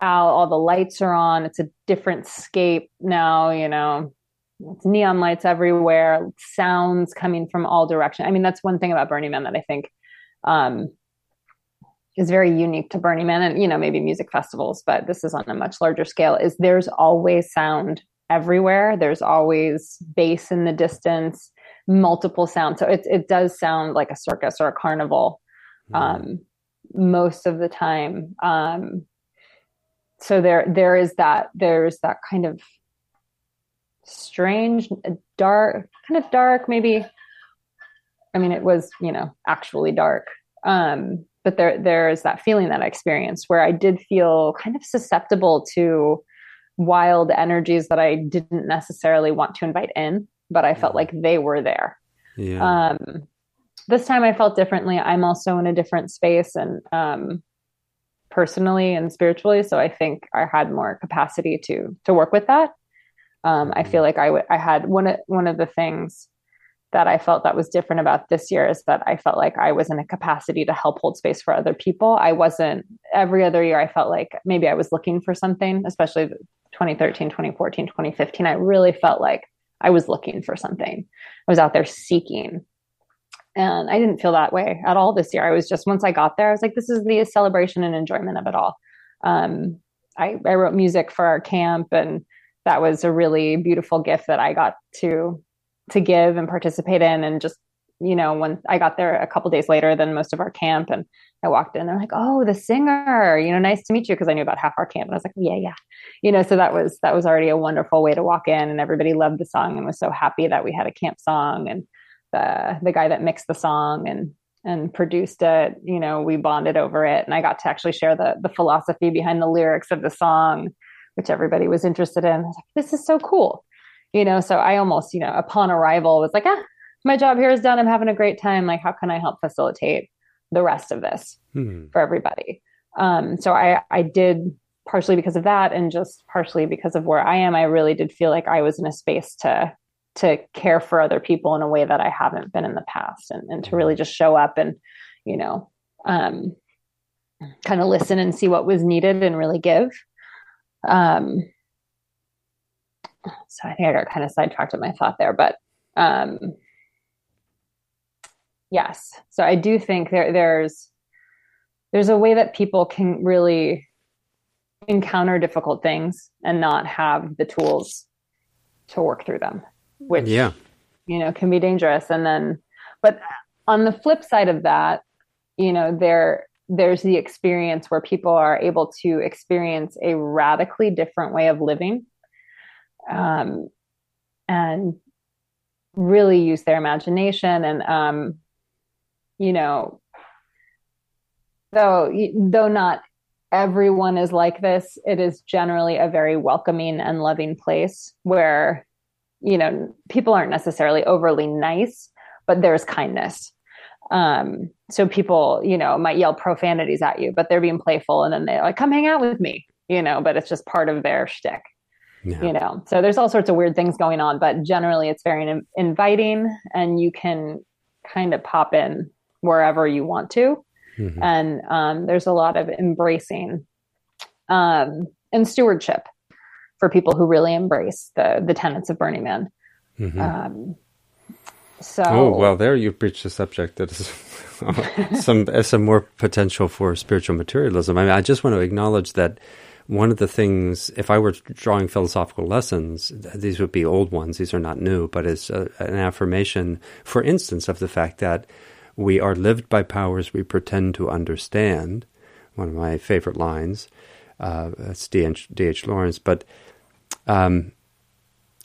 out. All the lights are on. It's a different scape now. You know, it's neon lights everywhere, sounds coming from all directions. I mean, that's one thing about Burning Man that I think um, is very unique to Burning Man and, you know, maybe music festivals, but this is on a much larger scale, is there's always sound everywhere. There's always bass in the distance, multiple sounds. So it, it does sound like a circus or a carnival mm. um, most of the time. Um, so there, there is that, there's that kind of strange, dark, kind of dark, maybe. I mean, it was, you know, actually dark. Um, but there, there is that feeling that I experienced where I did feel kind of susceptible to wild energies that I didn't necessarily want to invite in, but I felt like they were there. Yeah. Um, this time I felt differently. I'm also in a different space and um, personally and spiritually, so I think I had more capacity to to work with that. Um, I feel like I, w- I had one of, one of the things that I felt that was different about this year is that I felt like I was in a capacity to help hold space for other people. I wasn't every other year. I felt like maybe I was looking for something, especially 2013, 2014, 2015. I really felt like I was looking for something. I was out there seeking. And I didn't feel that way at all this year. I was just, once I got there, I was like, this is the celebration and enjoyment of it all. Um, I, I wrote music for our camp and that was a really beautiful gift that I got to to give and participate in. And just you know when I got there a couple days later than most of our camp and I walked in they're like oh the singer you know nice to meet you. Because I knew about half our camp. And I was like oh, yeah yeah. You know so that was that was already a wonderful way to walk in and everybody loved the song and was so happy that we had a camp song and the the guy that mixed the song and and produced it you know we bonded over it. And I got to actually share the the philosophy behind the lyrics of the song which everybody was interested in. Was like, this is so cool. You know, so I almost, you know, upon arrival was like, ah, my job here is done. I'm having a great time. Like, how can I help facilitate the rest of this hmm. for everybody? Um, so I, I did partially because of that and just partially because of where I am, I really did feel like I was in a space to to care for other people in a way that I haven't been in the past and, and to really just show up and, you know, um, kind of listen and see what was needed and really give. Um, so I think I got kind of sidetracked in my thought there, but um, yes. So I do think there there's there's a way that people can really encounter difficult things and not have the tools to work through them, which yeah. you know can be dangerous. And then, but on the flip side of that, you know, there there's the experience where people are able to experience a radically different way of living, um, and really use their imagination and um, you know though though not everyone is like this it is generally a very welcoming and loving place where you know people aren't necessarily overly nice but there's kindness um, so people you know might yell profanities at you but they're being playful and then they're like come hang out with me you know but it's just part of their shtick yeah. you know so there's all sorts of weird things going on but generally it's very in- inviting and you can kind of pop in wherever you want to mm-hmm. and um, there's a lot of embracing um, and stewardship for people who really embrace the the tenets of burning man mm-hmm. um, so oh well there you've breached a subject that is some some more potential for spiritual materialism i mean i just want to acknowledge that one of the things, if I were drawing philosophical lessons, these would be old ones, these are not new, but it's a, an affirmation, for instance, of the fact that we are lived by powers we pretend to understand. One of my favorite lines. Uh, that's D.H. Lawrence, but, um,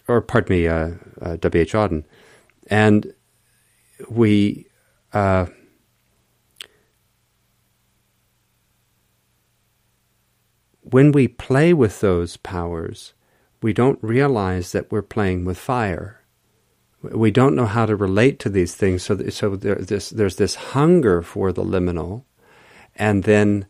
or pardon me, uh, uh, W.H. Auden. And we, uh, when we play with those powers, we don't realize that we're playing with fire. We don't know how to relate to these things. So, so this, there's this hunger for the liminal, and then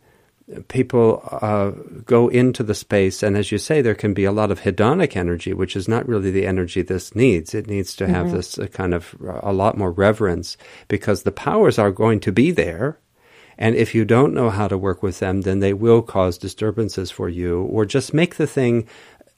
people uh, go into the space, and as you say, there can be a lot of hedonic energy, which is not really the energy this needs. It needs to have mm-hmm. this uh, kind of a lot more reverence because the powers are going to be there and if you don't know how to work with them, then they will cause disturbances for you or just make the thing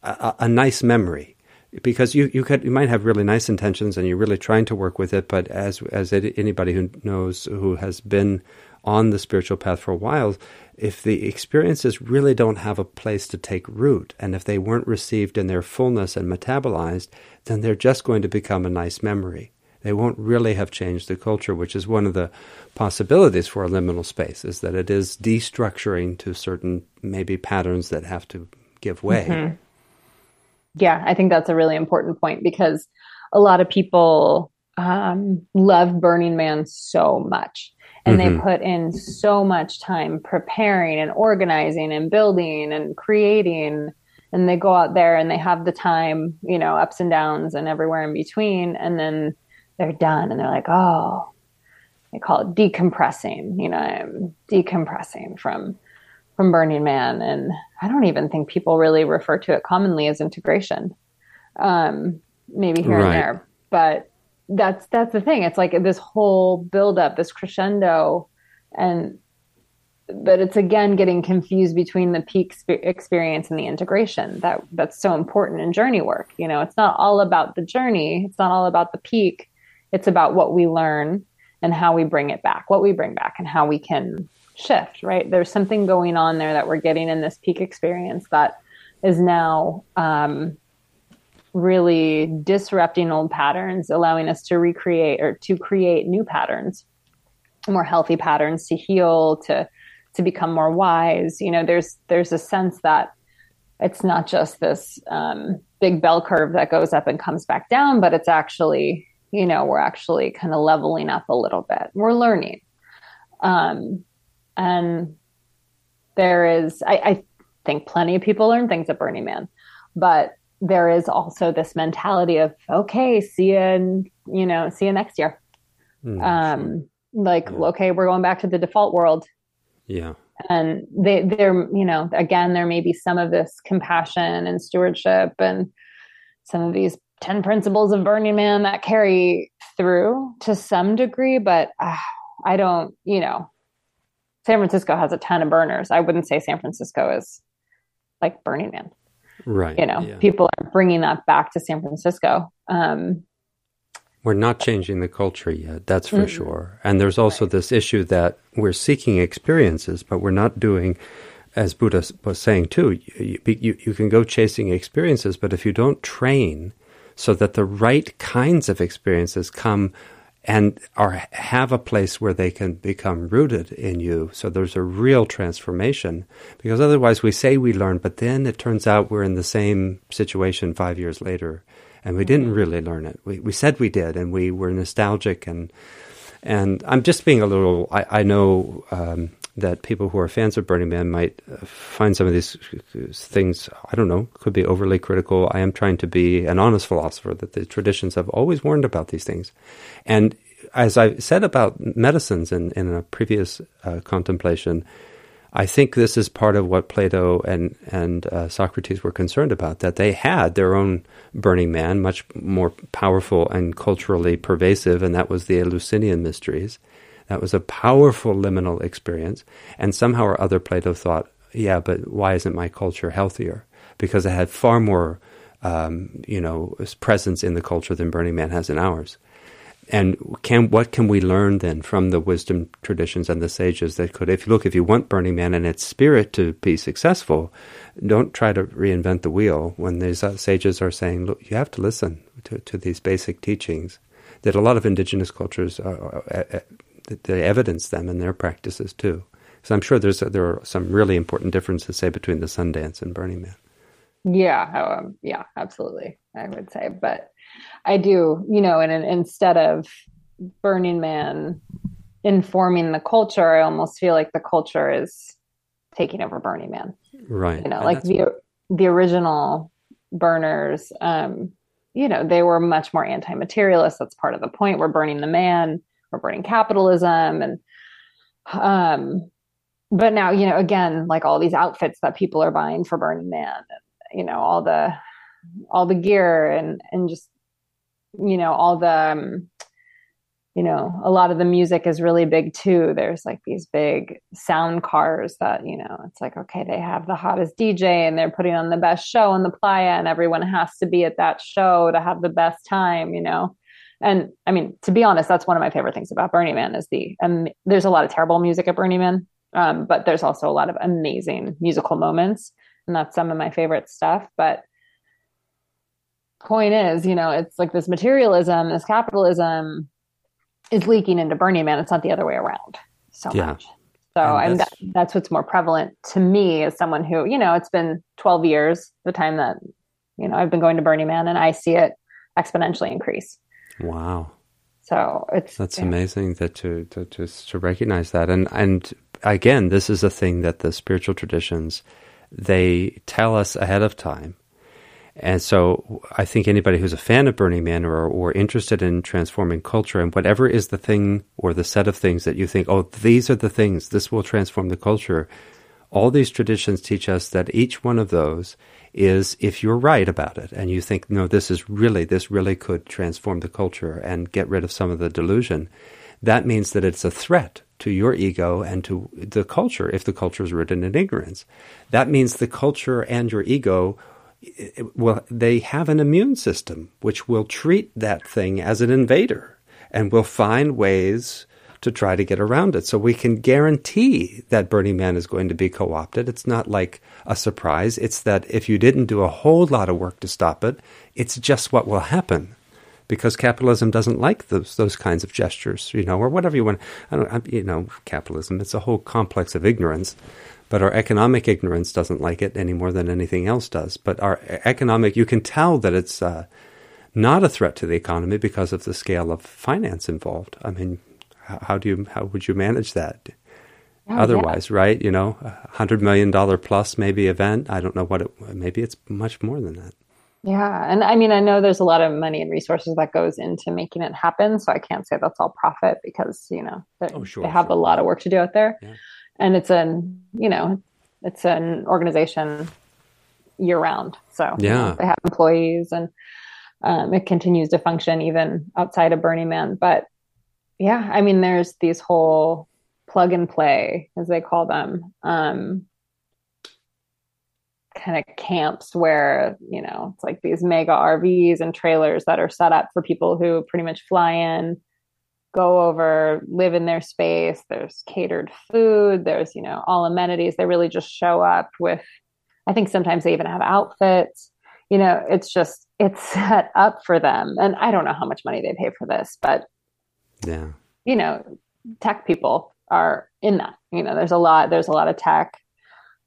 a, a nice memory because you you could you might have really nice intentions and you're really trying to work with it, but as as anybody who knows who has been on the spiritual path for a while, if the experiences really don't have a place to take root, and if they weren't received in their fullness and metabolized, then they're just going to become a nice memory they won't really have changed the culture, which is one of the possibilities for a liminal space, is that it is destructuring to certain maybe patterns that have to give way. Mm-hmm. Yeah, I think that's a really important point because a lot of people um, love Burning Man so much. And mm-hmm. they put in so much time preparing and organizing and building and creating and they go out there and they have the time, you know, ups and downs and everywhere in between. And then they're done and they're like, oh, they call it decompressing. You know, I'm decompressing from from Burning Man, and I don't even think people really refer to it commonly as integration. Um, maybe here right. and there, but that's that's the thing. It's like this whole buildup, this crescendo, and but it's again getting confused between the peak experience and the integration that that's so important in journey work you know it's not all about the journey it's not all about the peak it's about what we learn and how we bring it back, what we bring back and how we can shift, right? There's something going on there that we're getting in this peak experience that is now um, really disrupting old patterns, allowing us to recreate or to create new patterns, more healthy patterns to heal, to to become more wise. You know, there's there's a sense that it's not just this um, big bell curve that goes up and comes back down, but it's actually you know, we're actually kind of leveling up a little bit. We're learning. Um, and there is, I, I think plenty of people learn things at Burning Man, but there is also this mentality of, okay, see you, in, you know, see you next year. Mm, um, sure. like, yeah. okay, we're going back to the default world. Yeah. And they, they're, you know, again, there may be some of this compassion and stewardship and some of these 10 principles of Burning Man that carry through to some degree, but uh, I don't, you know, San Francisco has a ton of burners. I wouldn't say San Francisco is like Burning Man. Right. You know, yeah. people are bringing that back to San Francisco. Um, we're not changing the culture yet, that's for mm-hmm. sure. And there's also right. this issue that we're seeking experiences, but we're not doing as Buddha was saying too, you, you, you can go chasing experiences, but if you don't train so that the right kinds of experiences come and are have a place where they can become rooted in you. So there's a real transformation because otherwise we say we learn, but then it turns out we're in the same situation five years later, and we didn't really learn it. We we said we did, and we were nostalgic and and I'm just being a little. I, I know. Um, that people who are fans of Burning Man might uh, find some of these things, I don't know, could be overly critical. I am trying to be an honest philosopher that the traditions have always warned about these things. And as I said about medicines in, in a previous uh, contemplation, I think this is part of what Plato and and uh, Socrates were concerned about that they had their own Burning Man, much more powerful and culturally pervasive, and that was the Eleusinian mysteries. That was a powerful liminal experience. And somehow or other, Plato thought, yeah, but why isn't my culture healthier? Because it had far more, um, you know, presence in the culture than Burning Man has in ours. And can what can we learn then from the wisdom traditions and the sages that could, if you look, if you want Burning Man and its spirit to be successful, don't try to reinvent the wheel. When these uh, sages are saying, look, you have to listen to, to these basic teachings that a lot of indigenous cultures are, they evidence them in their practices too. So I'm sure there's there are some really important differences, say, between the Sundance and Burning Man. Yeah, um, yeah, absolutely. I would say, but I do, you know, and, and instead of Burning Man informing the culture, I almost feel like the culture is taking over Burning Man. Right. You know, and like the what... the original burners, um, you know, they were much more anti-materialist. That's part of the point. We're burning the man burning capitalism and um but now you know again like all these outfits that people are buying for burning man and, you know all the all the gear and and just you know all the um, you know a lot of the music is really big too. There's like these big sound cars that you know it's like okay they have the hottest dj and they're putting on the best show in the playa and everyone has to be at that show to have the best time you know and I mean, to be honest, that's one of my favorite things about Burning Man is the um, there's a lot of terrible music at Burning Man, um, but there's also a lot of amazing musical moments, and that's some of my favorite stuff. But point is, you know, it's like this materialism, this capitalism is leaking into Burning Man. It's not the other way around so yeah. much. So and that's, that, that's what's more prevalent to me as someone who, you know, it's been 12 years, the time that, you know, I've been going to Burning Man and I see it exponentially increase. Wow. So it's that's yeah. amazing that to, to to to recognize that and and again this is a thing that the spiritual traditions they tell us ahead of time. And so I think anybody who's a fan of Burning Man or, or interested in transforming culture and whatever is the thing or the set of things that you think, oh, these are the things, this will transform the culture. All these traditions teach us that each one of those is if you're right about it and you think, no, this is really, this really could transform the culture and get rid of some of the delusion, that means that it's a threat to your ego and to the culture if the culture is rooted in ignorance. That means the culture and your ego well they have an immune system which will treat that thing as an invader and will find ways to try to get around it. So we can guarantee that Burning Man is going to be co opted. It's not like a surprise. It's that if you didn't do a whole lot of work to stop it, it's just what will happen. Because capitalism doesn't like those those kinds of gestures, you know, or whatever you want. I don't, you know, capitalism. It's a whole complex of ignorance, but our economic ignorance doesn't like it any more than anything else does. But our economic, you can tell that it's uh, not a threat to the economy because of the scale of finance involved. I mean, how do you how would you manage that? Oh, Otherwise, yeah. right? You know, a hundred million dollar plus maybe event. I don't know what it. Maybe it's much more than that. Yeah, and I mean, I know there's a lot of money and resources that goes into making it happen. So I can't say that's all profit because you know oh, sure, they have sure. a lot of work to do out there, yeah. and it's an you know it's an organization year round. So yeah, they have employees and um, it continues to function even outside of Burning Man. But yeah, I mean, there's these whole plug and play, as they call them, um, kind of camps where, you know, it's like these mega RVs and trailers that are set up for people who pretty much fly in, go over, live in their space. There's catered food. There's, you know, all amenities. They really just show up with, I think sometimes they even have outfits. You know, it's just, it's set up for them. And I don't know how much money they pay for this, but yeah, you know, tech people are in that. You know, there's a lot, there's a lot of tech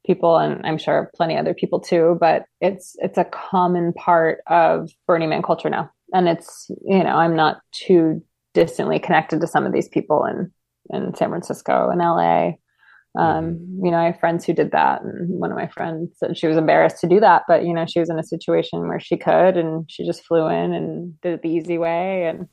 people and I'm sure plenty other people too, but it's it's a common part of Burning Man culture now. And it's, you know, I'm not too distantly connected to some of these people in in San Francisco and LA. Um, mm-hmm. you know, I have friends who did that, and one of my friends said she was embarrassed to do that, but you know, she was in a situation where she could, and she just flew in and did it the easy way, and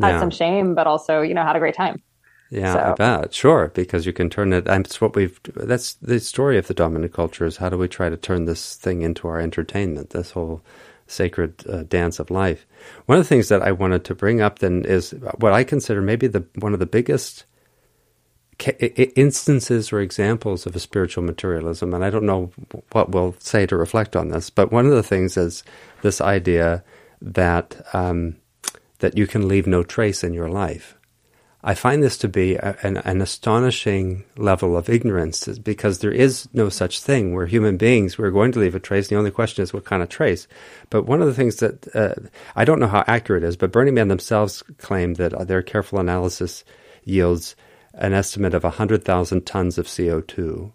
had yeah. some shame, but also, you know, had a great time. Yeah, so. I bet. Sure, because you can turn it. That's what we've. That's the story of the dominant culture. Is how do we try to turn this thing into our entertainment? This whole sacred uh, dance of life. One of the things that I wanted to bring up then is what I consider maybe the one of the biggest instances or examples of a spiritual materialism, and I don't know what we'll say to reflect on this, but one of the things is this idea that um, that you can leave no trace in your life. I find this to be a, an, an, astonishing level of ignorance because there is no such thing. We're human beings. We're going to leave a trace. The only question is what kind of trace. But one of the things that uh, I don't know how accurate it is, but Burning Man themselves claim that their careful analysis yields an estimate of 100,000 tons of CO2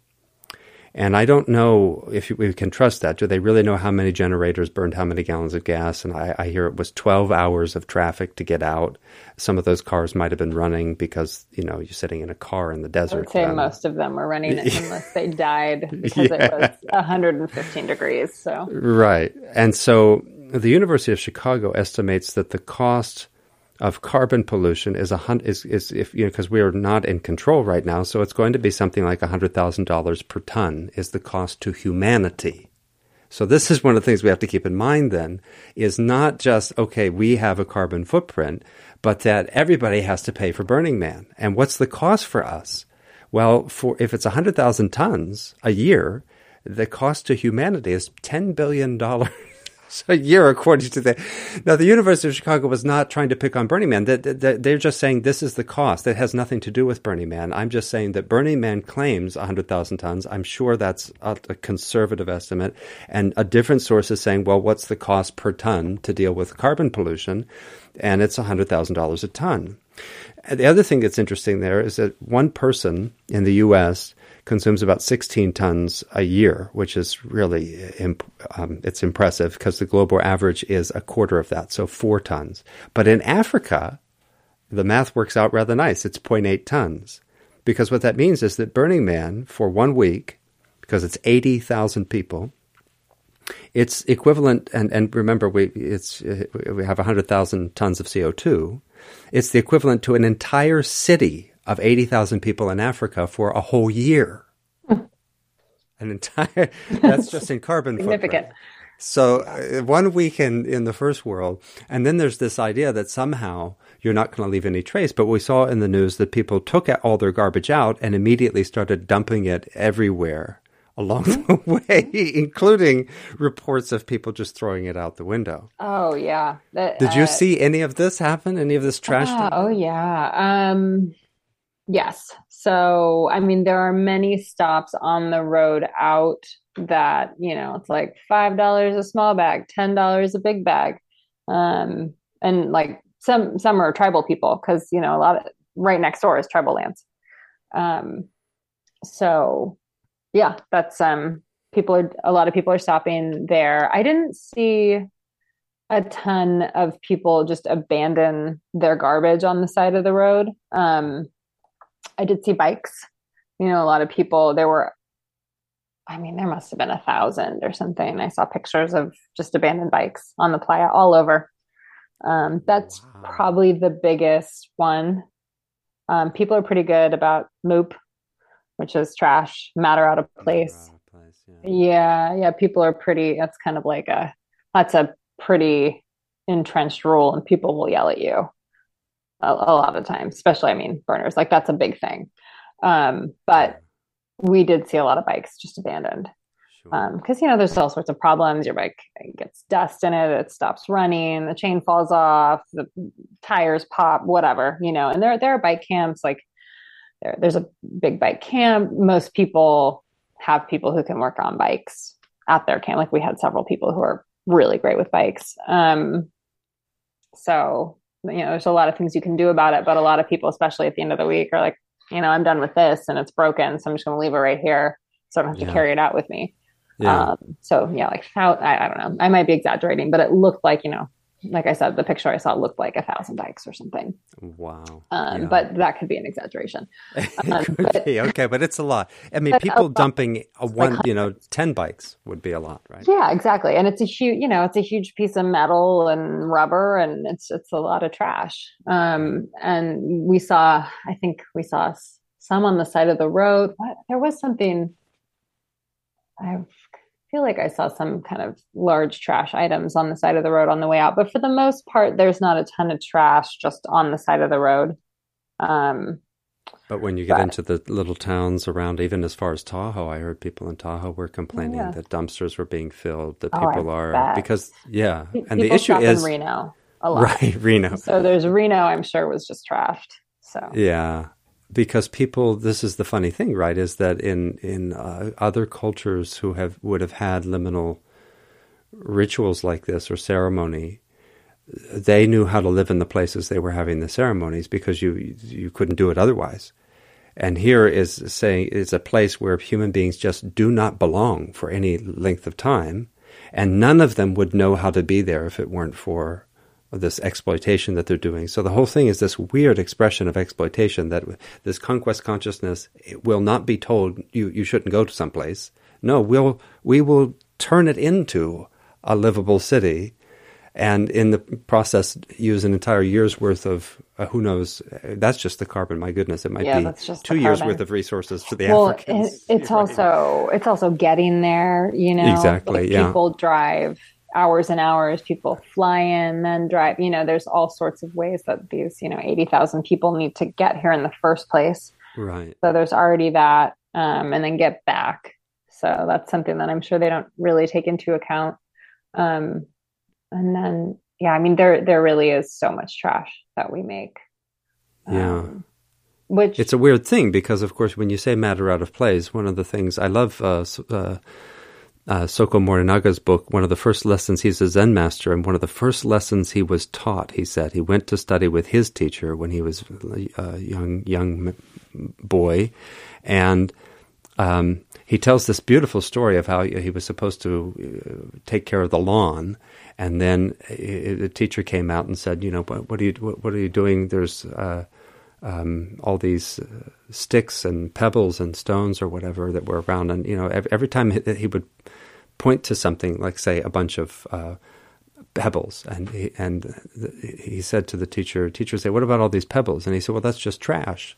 and I don't know if we can trust that. Do they really know how many generators burned how many gallons of gas? And I, I, hear it was 12 hours of traffic to get out. Some of those cars might have been running because, you know, you're sitting in a car in the desert. I would say um, most of them were running it unless they died because yeah. it was 115 degrees. So Right. And so the University of Chicago estimates that the cost – of carbon pollution is a hun- is is if you know because we are not in control right now, so it's going to be something like hundred thousand dollars per ton is the cost to humanity. So this is one of the things we have to keep in mind. Then is not just okay, we have a carbon footprint, but that everybody has to pay for Burning Man. And what's the cost for us? Well, for if it's hundred thousand tons a year, the cost to humanity is ten billion dollars a year, according to the. Now, the University of Chicago was not trying to pick on Burning Man. They're just saying this is the cost. That has nothing to do with Burning Man. I'm just saying that Burning Man claims 100,000 tons. I'm sure that's a, conservative estimate. And a different source is saying, well, what's the cost per ton to deal with carbon pollution? And it's $100,000 a ton. And the other thing that's interesting there is that one person in the U.S consumes about 16 tons a year, which is really imp- um, it's impressive because the global average is a quarter of that, so four tons. But in Africa, the math works out rather nice. It's 0.8 tons because what that means is that Burning Man for one week, because it's 80,000 people, it's equivalent, and, and remember, we, it's, we have 100,000 tons of CO2. It's the equivalent to an entire city of 80,000 people in Africa for a whole year. An entire, that's just in carbon Significant. Footprint. So uh, one week in, in the first world, and then there's this idea that somehow you're not going to leave any trace. But we saw in the news that people took all their garbage out and immediately started dumping it everywhere along the way, including reports of people just throwing it out the window. Oh yeah. That, Did you uh, see any of this happen? Any of this trash? Uh, oh yeah. Um, Yes. So, I mean, there are many stops on the road out that, you know, it's like $5 a small bag, $10 a big bag. Um, and like some, some are tribal people because, you know, a lot of right next door is tribal lands. Um, so yeah, that's, um, people are, a lot of people are stopping there. I didn't see a ton of people just abandon their garbage on the side of the road. Um, I did see bikes. You know, a lot of people, there were, I mean, there must have been a thousand or something. I saw pictures of just abandoned bikes on the playa all over. Um, that's wow. probably the biggest one. Um, people are pretty good about moop, which is trash, matter out of place. Out of place yeah. yeah, yeah. People are pretty. That's kind of like a. That's a pretty entrenched rule, and people will yell at you a, a lot of times, especially, I mean, burners, like that's a big thing. Um, but we did see a lot of bikes just abandoned. because um, you know there's all sorts of problems. Your bike gets dust in it, it stops running, the chain falls off, the tires pop, whatever, you know. And there there are bike camps like there, there's a big bike camp. Most people have people who can work on bikes at their camp. Like we had several people who are really great with bikes. Um, so you know, there's a lot of things you can do about it, but a lot of people, especially at the end of the week, are like, you know, I'm done with this and it's broken, so I'm just going to leave it right here, so I don't have to carry it out with me. Yeah. Um, so yeah, like how I, I don't know, I might be exaggerating, but it looked like you know like I said, the picture I saw looked like a thousand bikes or something. Wow. Um, yeah. But that could be an exaggeration. Um, but, be, okay, but it's a lot. I mean, people dumping a one, like you know, 10 bikes would be a lot, right? Yeah, exactly. And it's a huge, you know, it's a huge piece of metal and rubber and it's, it's a lot of trash. Um, and we saw, I think we saw some on the side of the road. What? There was something, I feel like I saw some kind of large trash items on the side of the road on the way out, but for the most part, there's not a ton of trash just on the side of the road. Um, but when you get but, into the little towns around, even as far as Tahoe, I heard people in Tahoe were complaining yeah. that dumpsters were being filled. That oh, people are bet. because yeah, and the issue is Reno a lot. Right, Reno. So there's Reno. I'm sure was just trashed. So yeah, because people this is the funny thing right is that in in uh, other cultures who have would have had liminal rituals like this or ceremony they knew how to live in the places they were having the ceremonies because you you couldn't do it otherwise. And here is saying is a place where human beings just do not belong for any length of time and none of them would know how to be there if it weren't for this exploitation that they're doing. So the whole thing is this weird expression of exploitation that this conquest consciousness will not be told you, you shouldn't go to some place. No, we'll we will turn it into a livable city and in the process use an entire year's worth of uh, who knows that's just the carbon my goodness it might yeah, be two years worth of resources for the well, Africans. It, it's also it's also getting there, you know. Exactly. Like yeah. People drive hours and hours people fly in then drive you know there's all sorts of ways that these you know 80,000 people need to get here in the first place. Right. So there's already that um, and then get back. So that's something that i'm sure they don't really take into account. Um, and then yeah i mean there there really is so much trash that we make. Yeah. Um, which it's a weird thing because of course when you say matter out of place one of the things i love uh, uh, uh, Soko Morinaga's book, one of the first lessons, he's a Zen master, and one of the first lessons he was taught, he said, he went to study with his teacher when he was a young, young boy, and um, he tells this beautiful story of how he was supposed to uh, take care of the lawn, and then the teacher came out and said, you know, what, what are you, what, are you doing? There's, uh, um, all these uh, sticks and pebbles and stones or whatever that were around. And, you know, every, time he, would point to something, like say a bunch of uh, pebbles, and he, and he said to the teacher, teacher say, "What about all these pebbles?" And he said, "Well, that's just trash."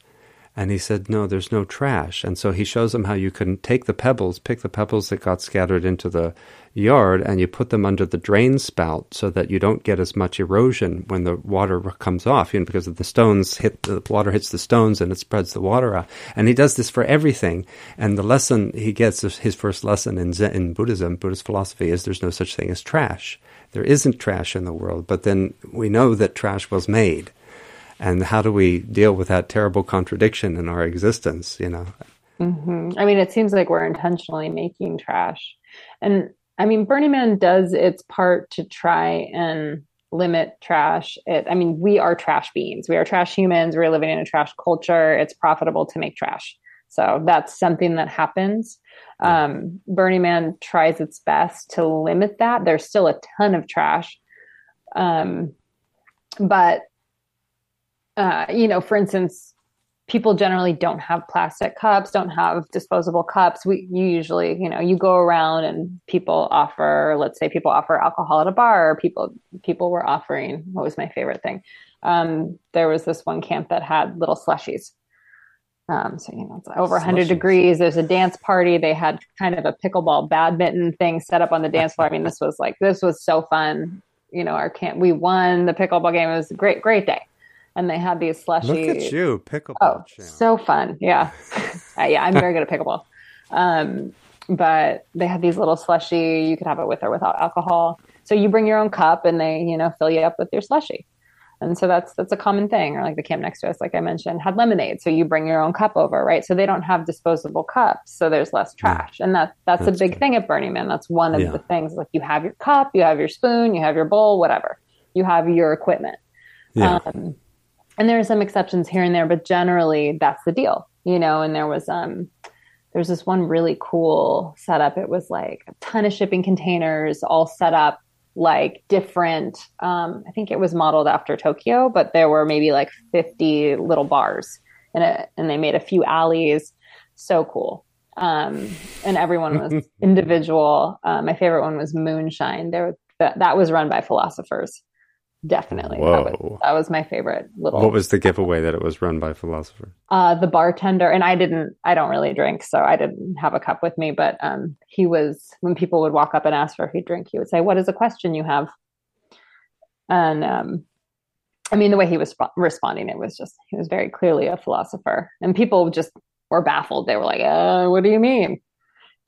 And he said, No, there's no trash. And so he shows them how you can take the pebbles, pick the pebbles that got scattered into the yard, and you put them under the drain spout so that you don't get as much erosion when the water comes off, you know, because the stones hit the water hits the stones and it spreads the water out. And he does this for everything. And the lesson he gets, his first lesson in, Zen, in Buddhism, Buddhist philosophy, is there's no such thing as trash. There isn't trash in the world, but then we know that trash was made and how do we deal with that terrible contradiction in our existence you know mm-hmm. i mean it seems like we're intentionally making trash and i mean burning man does its part to try and limit trash. It i mean we are trash beings we are trash humans. We're living in a trash culture. It's profitable to make trash. So that's something that happens. Um, burning man tries its best to limit that. There's still a ton of trash. Um, but uh, you know, for instance, people generally don't have plastic cups, don't have disposable cups. We you usually, you know, you go around and people offer, let's say people offer alcohol at a bar, people people were offering what was my favorite thing? Um, there was this one camp that had little slushies. Um, so you know it's over 100 degrees. There's a dance party. They had kind of a pickleball badminton thing set up on the dance floor. I mean, this was like this was so fun. You know, our camp we won the pickleball game. It was a great, great day and they had these slushy. Look at you, pickleball. Oh, champ. so fun! Yeah, uh, yeah, I'm very good at pickleball. Um, but they had these little slushy. You could have it with or without alcohol. So you bring your own cup, and they you know fill you up with your slushy. And so that's that's a common thing. Or like the camp next to us, like I mentioned, had lemonade. So you bring your own cup over, right? So they don't have disposable cups, so there's less trash. Yeah. And that that's, that's a big good. thing at Burning Man. That's one of yeah. the things. Like you have your cup, you have your spoon, you have your bowl, whatever. You have your equipment. Yeah. Um, and there are some exceptions here and there, but generally that's the deal, you know. And there was um, there's this one really cool setup. It was like a ton of shipping containers all set up like different um, i think it was modeled after tokyo but there were maybe like 50 little bars and it, and they made a few alleys so cool um, and everyone was individual uh, my favorite one was moonshine there that, that was run by philosophers definitely. Whoa. That was, that was my favorite little. What was the giveaway that it was run by philosopher? Uh, the bartender, and I didn't. I don't really drink, so I didn't have a cup with me. But um, he was when people would walk up and ask for a drink, he would say, "What is a question you have?" And um, I mean, the way he was sp- responding, it was just he was very clearly a philosopher, and people just were baffled. They were like, uh, "What do you mean?"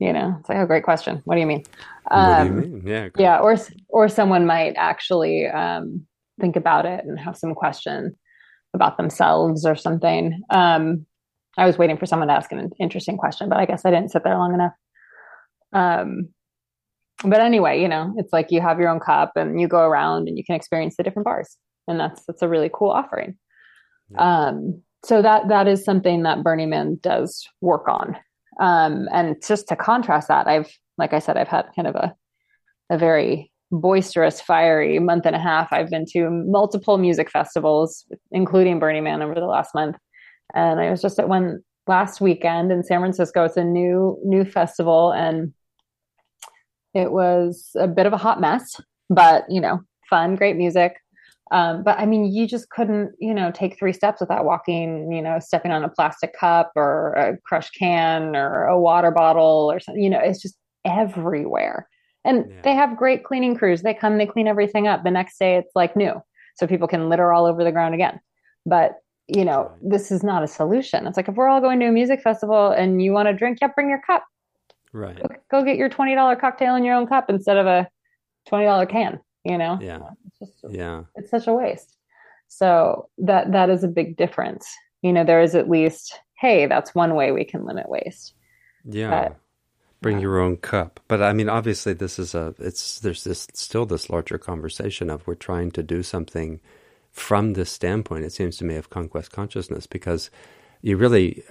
You know, it's like, "Oh, great question. What do you mean?" Um, do you mean? Yeah. Great. Yeah. Or, or someone might actually um, think about it and have some question about themselves or something. Um, I was waiting for someone to ask an interesting question, but I guess I didn't sit there long enough. Um, but anyway, you know, it's like you have your own cup and you go around and you can experience the different bars, and that's that's a really cool offering. Yeah. Um, so that that is something that Burning Man does work on. Um, and just to contrast that, I've like I said, I've had kind of a a very boisterous, fiery month and a half. I've been to multiple music festivals, including Burning Man over the last month. And I was just at one last weekend in San Francisco. It's a new new festival and it was a bit of a hot mess, but you know, fun, great music. Um, but I mean, you just couldn't, you know, take three steps without walking, you know, stepping on a plastic cup or a crushed can or a water bottle or something. You know, it's just everywhere. And yeah. they have great cleaning crews. They come, they clean everything up. The next day it's like new. So people can litter all over the ground again. But, you know, this is not a solution. It's like if we're all going to a music festival and you want to drink, yeah, bring your cup. Right. Go, go get your $20 cocktail in your own cup instead of a $20 can, you know? Yeah. It's just, yeah. It's such a waste. So that that is a big difference. You know, there is at least, hey, that's one way we can limit waste. Yeah. But bring your own cup. But I mean, obviously, this is a it's there's this still this larger conversation of we're trying to do something from this standpoint. It seems to me of conquest consciousness because you really,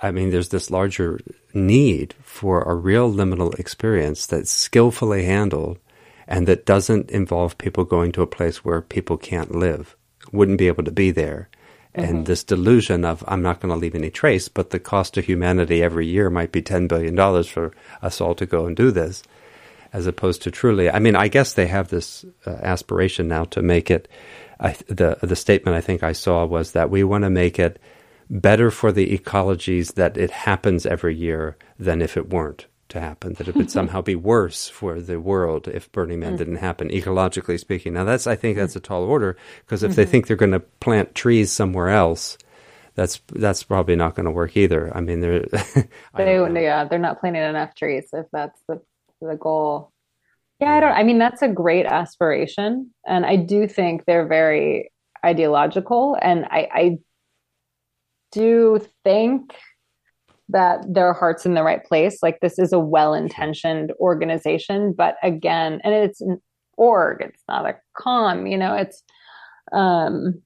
I mean, there's this larger need for a real liminal experience that's skillfully handled and that doesn't involve people going to a place where people can't live, wouldn't be able to be there Mm-hmm. And this delusion of I'm not going to leave any trace, but the cost to humanity every year might be $10 billion for us all to go and do this, as opposed to truly. I mean, I guess they have this uh, aspiration now to make it. I, the the statement I think I saw was that we want to make it better for the ecologies that it happens every year than if it weren't to happen, that it would somehow be worse for the world if Burning Man mm. didn't happen, ecologically speaking. Now, that's I think that's a tall order because if mm-hmm. they think they're going to plant trees somewhere else, that's that's probably not going to work either. I mean, they're they yeah they're not planting enough trees if that's the the goal. Yeah, I don't. I mean, that's a great aspiration, and I do think they're very ideological, and I, I do think that their heart's in the right place. Like this is a well-intentioned organization, but again, and it's an org, it's not a com, you know, it's um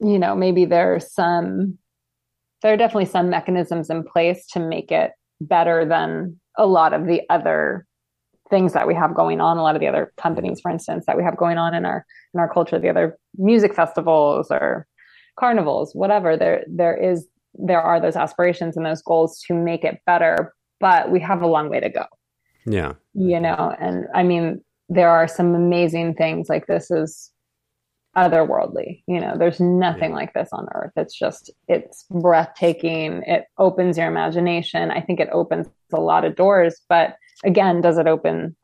you know, maybe there are some there are definitely some mechanisms in place to make it better than a lot of the other things that we have going on a lot of the other companies for instance that we have going on in our in our culture the other music festivals or carnivals whatever there there is there are those aspirations and those goals to make it better, but we have a long way to go. Yeah. You know, and I mean, there are some amazing things like this is otherworldly. You know, there's nothing yeah. like this on earth. It's just, it's breathtaking. It opens your imagination. I think it opens a lot of doors, but again, does it open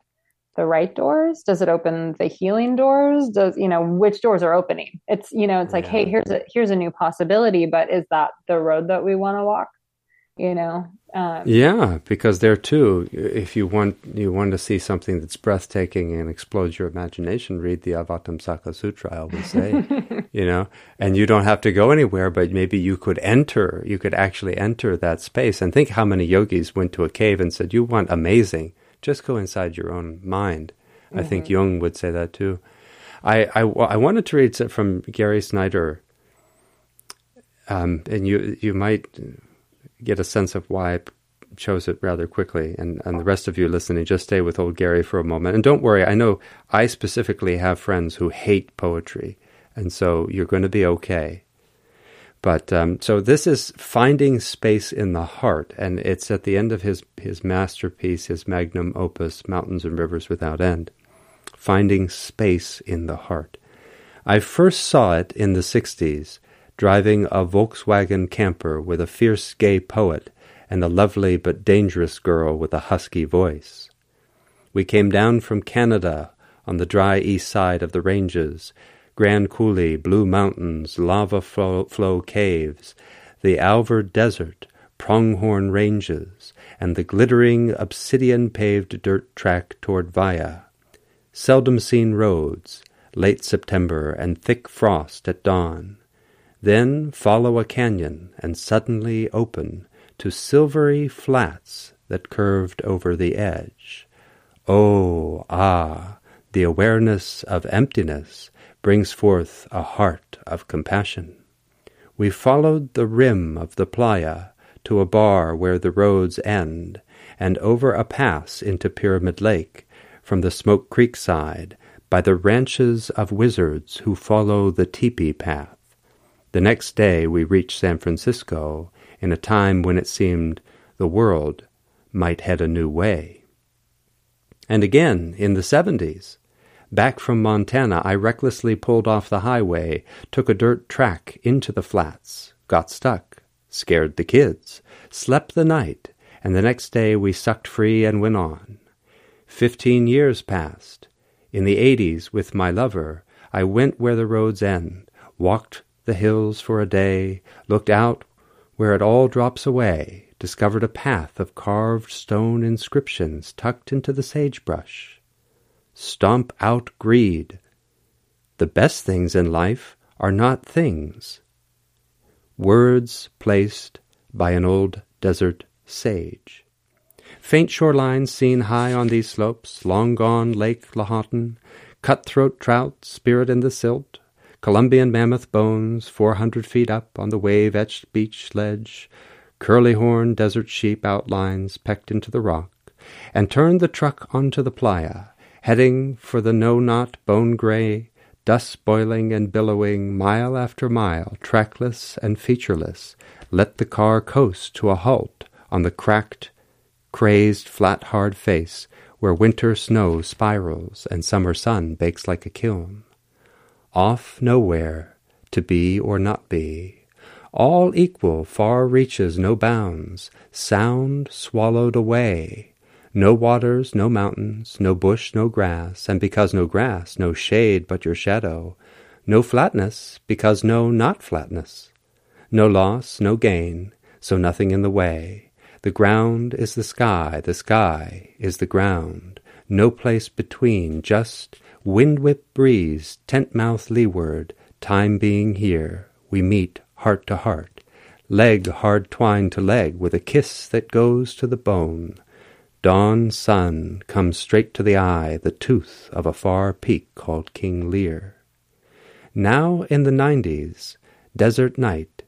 the right doors? Does it open the healing doors? Does you know which doors are opening? It's you know it's like yeah. hey here's a here's a new possibility, but is that the road that we want to walk? you know. Um, yeah, because there too, if you want you want to see something that's breathtaking and explodes your imagination, read the Avatamsaka Sutra. I would say, you know, and you don't have to go anywhere, but maybe you could enter. You could actually enter that space and think how many yogis went to a cave and said, "You want amazing? Just go inside your own mind." Mm-hmm. I think mm-hmm. Jung would say that too. I, I, I wanted to read from Gary Snyder, um, and you you might get a sense of why I chose it rather quickly. And, and the rest of you listening, just stay with old Gary for a moment. And don't worry, I know I specifically have friends who hate poetry, and so you're going to be okay. But um, so this is finding space in the heart, and it's at the end of his his masterpiece, his magnum opus, Mountains and Rivers Without End. Finding space in the heart. I first saw it in the '60s driving a Volkswagen camper with a fierce gay poet and a lovely but dangerous girl with a husky voice. We came down from Canada on the dry east side of the ranges, Grand Coulee, Blue Mountains, Lava Flow, Caves, the Alvord Desert, Pronghorn Ranges, and the glittering obsidian paved dirt track toward Vya. Seldom seen roads, late September, and thick frost at dawn. Then follow a canyon and suddenly open to silvery flats that curved over the edge. Oh, ah, the awareness of emptiness brings forth a heart of compassion. We followed the rim of the playa to a bar where the roads end, and over a pass into Pyramid Lake from the Smoke Creek side by the ranches of wizards who follow the teepee path. The next day we reached San Francisco in a time when it seemed the world might head a new way. And again, in the 70s, back from Montana, I recklessly pulled off the highway, took a dirt track into the flats, got stuck, scared the kids, slept the night, and the next day we sucked free and went on. Fifteen years passed. In the 80s, with my lover, I went where the roads end, walked the hills for a day, looked out where it all drops away, discovered a path of carved stone inscriptions tucked into the sagebrush. Stomp out greed. The best things in life are not things. Words placed by an old desert sage. Faint shorelines seen high on these slopes, long gone Lake Lahontan, cutthroat trout, spirit in the silt, Columbian mammoth bones, four hundred feet up on the wave etched beach ledge, curly horned desert sheep outlines pecked into the rock, and turned the truck onto the playa, heading for the know not bone gray, dust boiling and billowing mile after mile, trackless and featureless, let the car coast to a halt on the cracked, crazed, flat hard face where winter snow spirals and summer sun bakes like a kiln off nowhere, to be or not be. All equal, far reaches, no bounds, sound swallowed away. No waters, no mountains, no bush, no grass, and because no grass, no shade but your shadow. No flatness, because no not flatness. No loss, no gain, so nothing in the way. The ground is the sky, the sky is the ground. No place between, just Wind-whipped breeze, tent mouth leeward, time being here, we meet heart to heart, leg hard twined to leg, with a kiss that goes to the bone. Dawn sun comes straight to the eye, the tooth of a far peak called King Lear. Now in the nineties, desert night,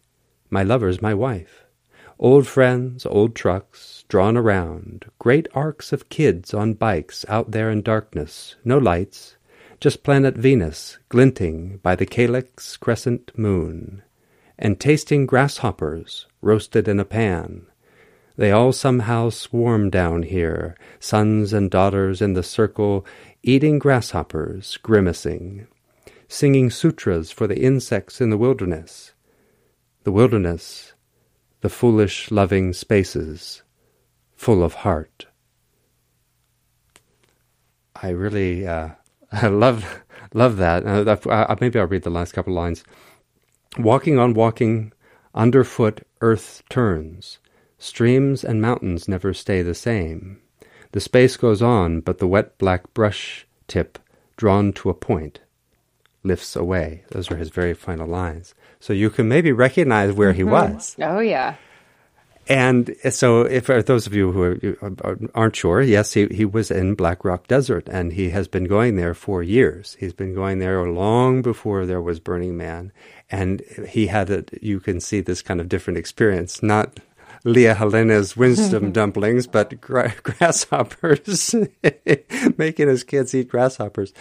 my lover's my wife. Old friends, old trucks, drawn around, great arcs of kids on bikes out there in darkness, no lights, just planet Venus glinting by the calyx crescent moon, and tasting grasshoppers roasted in a pan. They all somehow swarm down here, sons and daughters in the circle, eating grasshoppers, grimacing, singing sutras for the insects in the wilderness. The wilderness, the foolish, loving spaces, full of heart. I really, uh, I love love that. Uh, uh, maybe I'll read the last couple lines. Walking on walking, underfoot earth turns. Streams and mountains never stay the same. The space goes on, but the wet black brush tip, drawn to a point, lifts away. Those are his very final lines. So you can maybe recognize where mm-hmm. he was. Oh, yeah. And so, if for those of you who aren't sure, yes, he, he was in Black Rock Desert and he has been going there for years. He's been going there long before there was Burning Man. And he had a, you can see this kind of different experience, not Lia Helena's wisdom dumplings, but gra- grasshoppers, making his kids eat grasshoppers.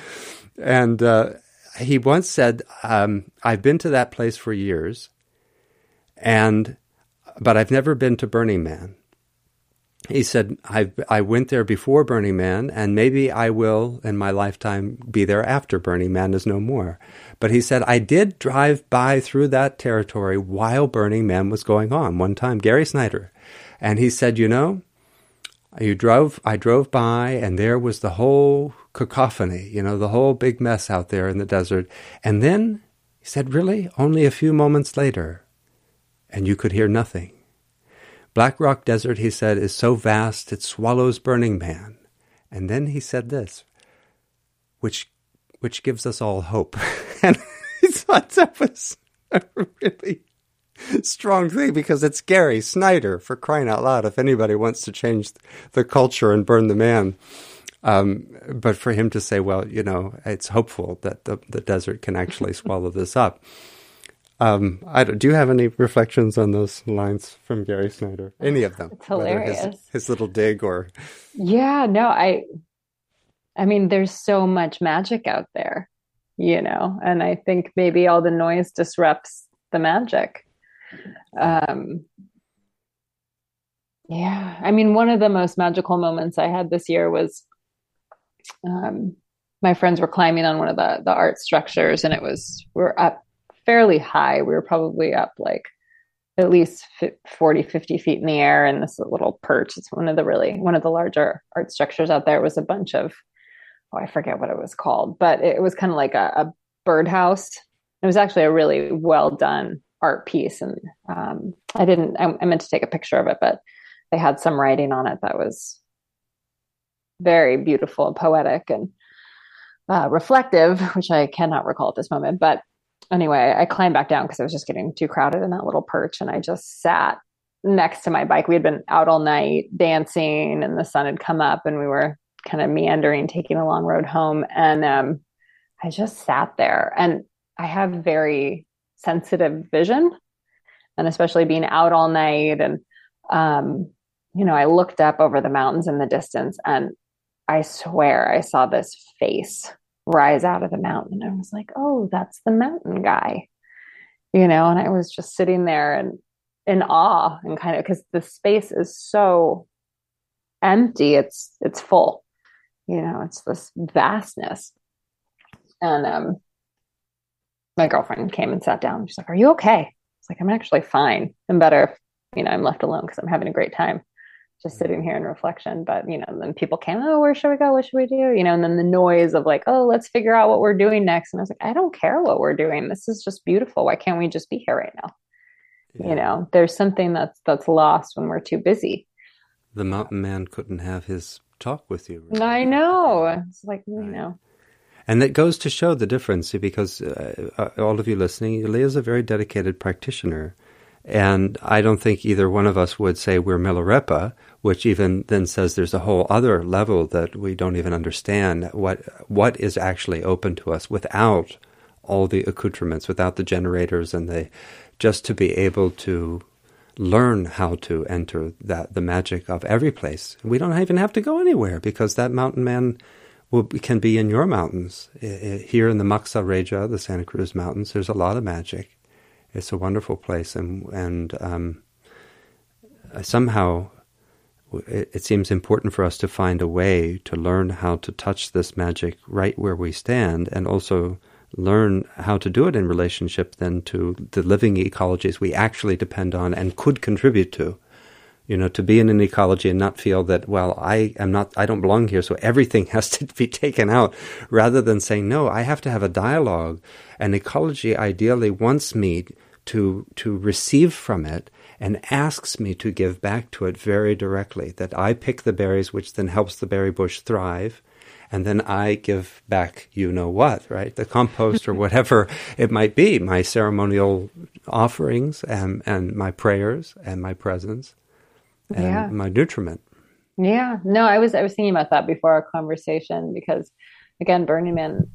And uh, he once said, um, I've been to that place for years, and but I've never been to Burning Man. He said, I, I went there before Burning Man, and maybe I will in my lifetime be there after Burning Man is no more. But he said, I did drive by through that territory while Burning Man was going on one time, Gary Snyder. And he said, You know, you drove, I drove by, and there was the whole cacophony, you know, the whole big mess out there in the desert. And then he said, Really? Only a few moments later, and you could hear nothing. Black Rock Desert, he said, is so vast it swallows Burning Man. And then he said this, which which gives us all hope. and I thought that was a really strong thing because it's Gary Snyder for crying out loud. If anybody wants to change the culture and burn the man, um, but for him to say, well, you know, it's hopeful that the, the desert can actually swallow this up. Um, I do you have any reflections on those lines from Gary Snyder? Any of them? It's hilarious. His, his, little dig or yeah, no, I, I mean, there's so much magic out there, you know, and I think maybe all the noise disrupts the magic. Um, yeah, I mean, one of the most magical moments I had this year was, um, my friends were climbing on one of the the art structures, and it was we're up fairly high. We were probably up like at least 40, 50 feet in the air in this little perch. It's one of the really, one of the larger art structures out there. It was a bunch of, oh, I forget what it was called, but it was kind of like a, a birdhouse. It was actually a really well done art piece. And um, I didn't, I, I meant to take a picture of it, but they had some writing on it that was very beautiful and poetic and uh, reflective, which I cannot recall at this moment. But anyway, I climbed back down because I was just getting too crowded in that little perch. And I just sat next to my bike. We had been out all night dancing and the sun had come up and we were kind of meandering, taking a long road home. And um, I just sat there and I have very sensitive vision and especially being out all night. And, um, you know, I looked up over the mountains in the distance and I swear I saw this face rise out of the mountain. I was like, oh, that's the mountain guy, you know, and I was just sitting there and in awe and kind of because the space is so empty, it's it's full, you know, it's this vastness. And um my girlfriend came and sat down. She's like, Are you okay? It's like, I'm actually fine. I'm better if, you know, I'm left alone because I'm having a great time just sitting here in reflection. But you know, then people came, oh, where should we go? What should we do? You know, and then the noise of like, oh, let's figure out what we're doing next. And I was like, I don't care what we're doing. This is just beautiful. Why can't we just be here right now? Yeah. You know, there's something that's that's lost when we're too busy. The mountain man couldn't have his talk with you. Right? I know. It's like you know. And that goes to show the difference because uh, uh, all of you listening, Lia's a very dedicated practitioner. And I don't think either one of us would say we're Milarepa which even then says there's a whole other level that we don't even understand what what is actually open to us without all the accoutrements, without the generators and the just to be able to learn how to enter that the magic of every place. We don't even have to go anywhere because that mountain man will, can be in your mountains. Here in the Maxa Reja, the Santa Cruz Mountains, there's a lot of magic. It's a wonderful place, and and um, somehow it, seems important for us to find a way to learn how to touch this magic right where we stand and also learn how to do it in relationship then to the living ecologies we actually depend on and could contribute to you know to be in an ecology and not feel that well i am not i don't belong here so everything has to be taken out rather than saying no i have to have a dialogue and ecology ideally wants me to to receive from it and asks me to give back to it very directly. That I pick the berries, which then helps the berry bush thrive, and then I give back you know what, right? The compost or whatever it might be, my ceremonial offerings and, and my prayers and my presence and yeah. my nutriment. Yeah. No, I was I was thinking about that before our conversation because again, Burning Man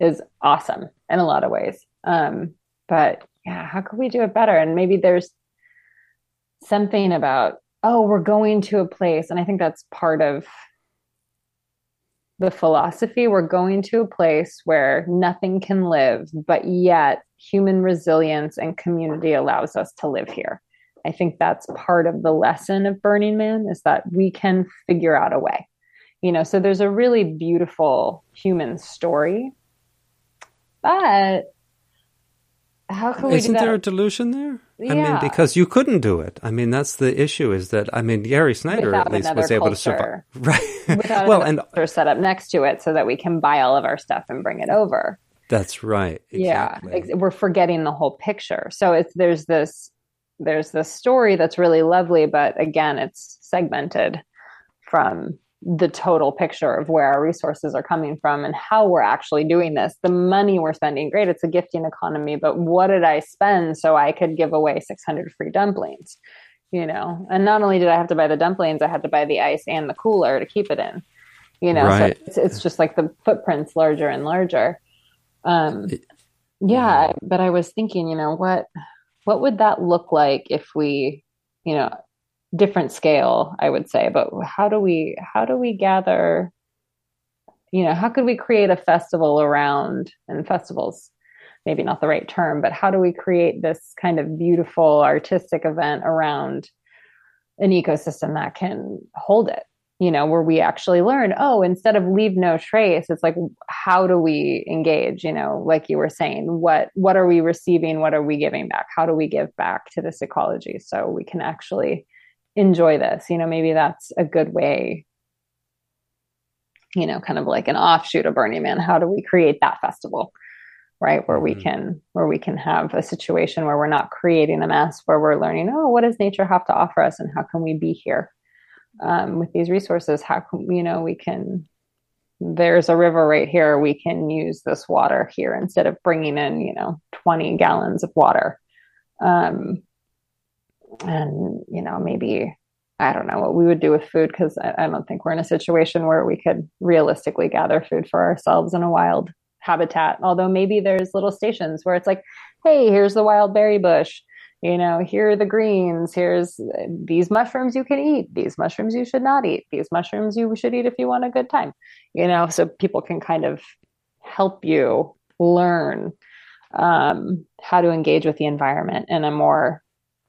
is awesome in a lot of ways. Um, but yeah, how could we do it better? And maybe there's something about, oh, we're going to a place. And I think that's part of the philosophy. We're going to a place where nothing can live, but yet human resilience and community allows us to live here. I think that's part of the lesson of Burning Man is that we can figure out a way. You know, so there's a really beautiful human story. But how can we Isn't there a delusion there? Yeah. I mean, because you couldn't do it. I mean, that's the issue. Is that I mean, Gary Snyder Without at least was able to survive, right? Without well, and they're set up next to it so that we can buy all of our stuff and bring it over. That's right. Exactly. Yeah, we're forgetting the whole picture. So it's there's this there's this story that's really lovely, but again, it's segmented from the total picture of where our resources are coming from and how we're actually doing this. The money we're spending, great, it's a gifting economy, but what did I spend so I could give away 600 free dumplings? You know, and not only did I have to buy the dumplings, I had to buy the ice and the cooler to keep it in. You know, right. so it's, it's, just like the footprints larger and larger. Um, yeah, but I was thinking, you know, what what would that look like if we, you know, different scale, I would say. But how do we how do we gather? You know, how could we create a festival around and festivals? Maybe not the right term, but how do we create this kind of beautiful artistic event around an ecosystem that can hold it? You know, where we actually learn, oh, instead of leave no trace, it's like, how do we engage? You know, like you were saying, what what are we receiving? What are we giving back? How do we give back to this ecology so we can actually enjoy this you know maybe that's a good way you know kind of like an offshoot of burning man how do we create that festival right where we mm-hmm. can where we can have a situation where we're not creating a mess where we're learning oh what does nature have to offer us and how can we be here um, with these resources how can you know we can there's a river right here. We can use this water here instead of bringing in you know 20 gallons of water. Um, and you know maybe i don't know what we would do with food because I, I, don't think we're in a situation where we could realistically gather food for ourselves in a wild habitat. Although maybe there's little stations where it's like hey here's the wild berry bush you know here are the greens here's these mushrooms you can eat these mushrooms you should not eat these mushrooms you should eat if you want a good time you know so people can kind of help you learn um, how to engage with the environment in a more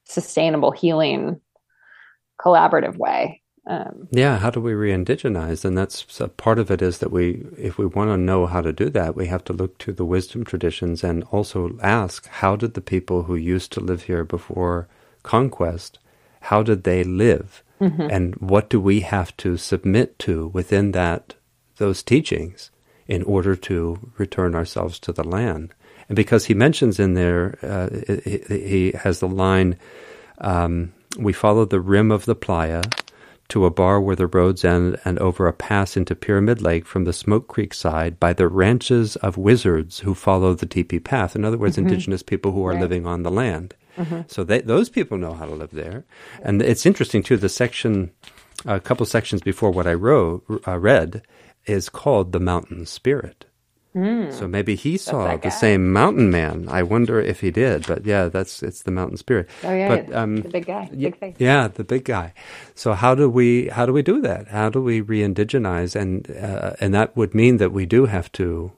sustainable healing collaborative way um, yeah how do we re-indigenize and that's a part of it is that we if we want to know how to do that we have to look to the wisdom traditions and also ask how did the people who used to live here before conquest how did they live mm-hmm. and what do we have to submit to within that those teachings in order to return ourselves to the land and because he mentions in there, uh, he, he, has the line, um, "We follow the rim of the playa." To a bar where the roads end and over a pass into Pyramid Lake from the Smoke Creek side by the ranches of wizards who follow the teepee path. In other words, mm-hmm. indigenous people who are right. living on the land. Mm-hmm. So they, those people know how to live there. And it's interesting, too, the section, a couple sections before what I wrote, uh, read, is called The Mountain Spirit. Mm. So maybe he saw the same mountain man. I wonder if he did, but yeah, that's it's the mountain spirit. Oh yeah, but, um, the big guy, big face. Yeah, the big guy. So how do we how do we do that? How do we re-indigenize? And uh, and that would mean that we do have to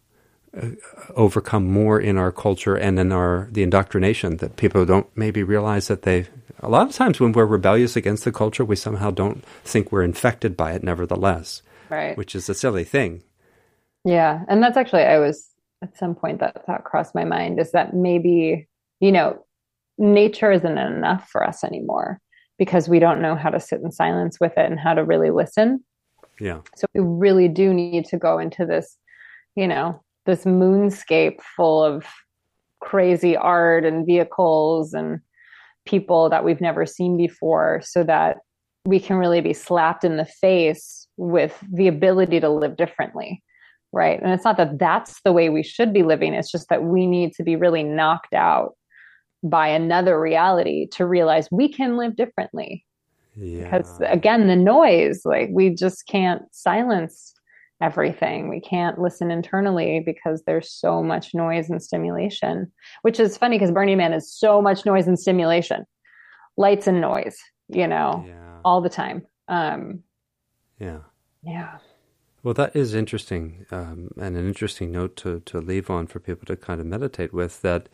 uh, overcome more in our culture and in our the indoctrination that people don't maybe realize that they. A lot of times when we're rebellious against the culture, we somehow don't think we're infected by it. Nevertheless, right, which is a silly thing. Yeah. And that's actually, I was at some point that thought crossed my mind is that maybe, you know, nature isn't enough for us anymore because we don't know how to sit in silence with it and how to really listen. Yeah. So we really do need to go into this, you know, this moonscape full of crazy art and vehicles and people that we've never seen before so that we can really be slapped in the face with the ability to live differently right? And it's not that that's the way we should be living. It's just that we need to be really knocked out by another reality to realize we can live differently. Yeah. because again the noise like we just can't silence everything. We can't listen internally because there's so much noise and stimulation which is funny because burning man is so much noise and stimulation. Lights and noise you know yeah. all the time. Um yeah. yeah well, that is interesting, um, and an interesting note to, to leave on for people to kind of meditate with that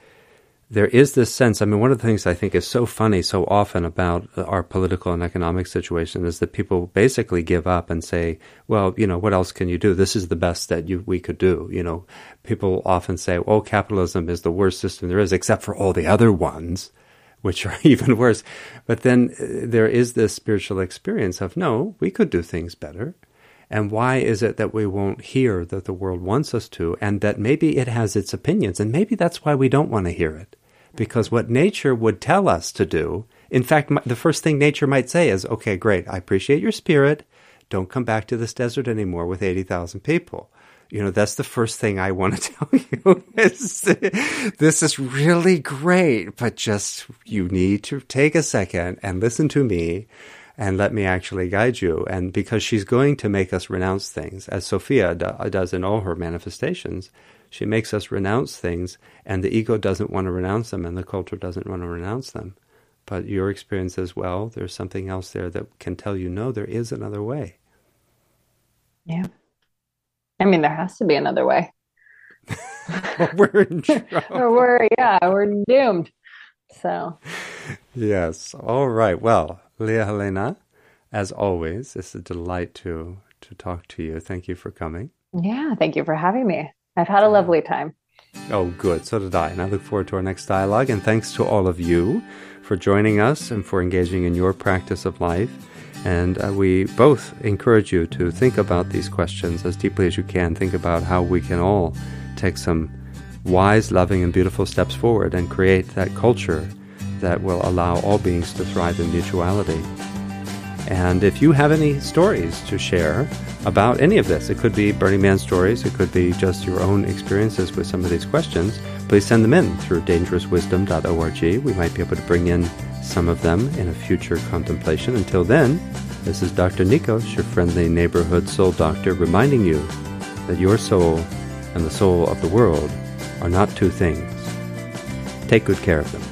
there is this sense. I mean, one of the things I think is so funny so often about our political and economic situation is that people basically give up and say, well, you know, what else can you do? This is the best that you, we could do. You know, people often say, oh, capitalism is the worst system there is, except for all the other ones, which are even worse. But then uh, there is this spiritual experience of, no, we could do things better. And why is it that we won't hear that the world wants us to, and that maybe it has its opinions, and maybe that's why we don't want to hear it? because what nature would tell us to do, in fact, the first thing nature might say is, okay, great, I appreciate your spirit. Don't come back to this desert anymore with 80,000 people. You know, that's the first thing I want to tell you. is, this is really great, but just you need to take a second and listen to me and let me actually guide you. And because she's going to make us renounce things, as Sophia do, does in all her manifestations, she makes us renounce things, and the ego doesn't want to renounce them, and the culture doesn't want to renounce them. But your experience as well, there's something else there that can tell you, no, there is another way. Yeah. I mean, there has to be another way. we're in we're, yeah, we're doomed. So. Yes. All right. Well, Lia Helena, as always, it's a delight to to talk to you. Thank you for coming. Yeah, thank you for having me. I've had a lovely time. Oh, good. So did I. And I look forward to our next dialogue. And thanks to all of you for joining us and for engaging in your practice of life. And uh, we both encourage you to think about these questions as deeply as you can. Think about how we can all take some wise, loving, and beautiful steps forward and create that culture that will allow all beings to thrive in mutuality. And if you have any stories to share about any of this, it could be Burning Man stories, it could be just your own experiences with some of these questions, please send them in through dangerouswisdom.org. We might be able to bring in some of them in a future contemplation. Until then, this is Dr. Nikos, your friendly neighborhood soul doctor, reminding you that your soul and the soul of the world are not two things. Take good care of them.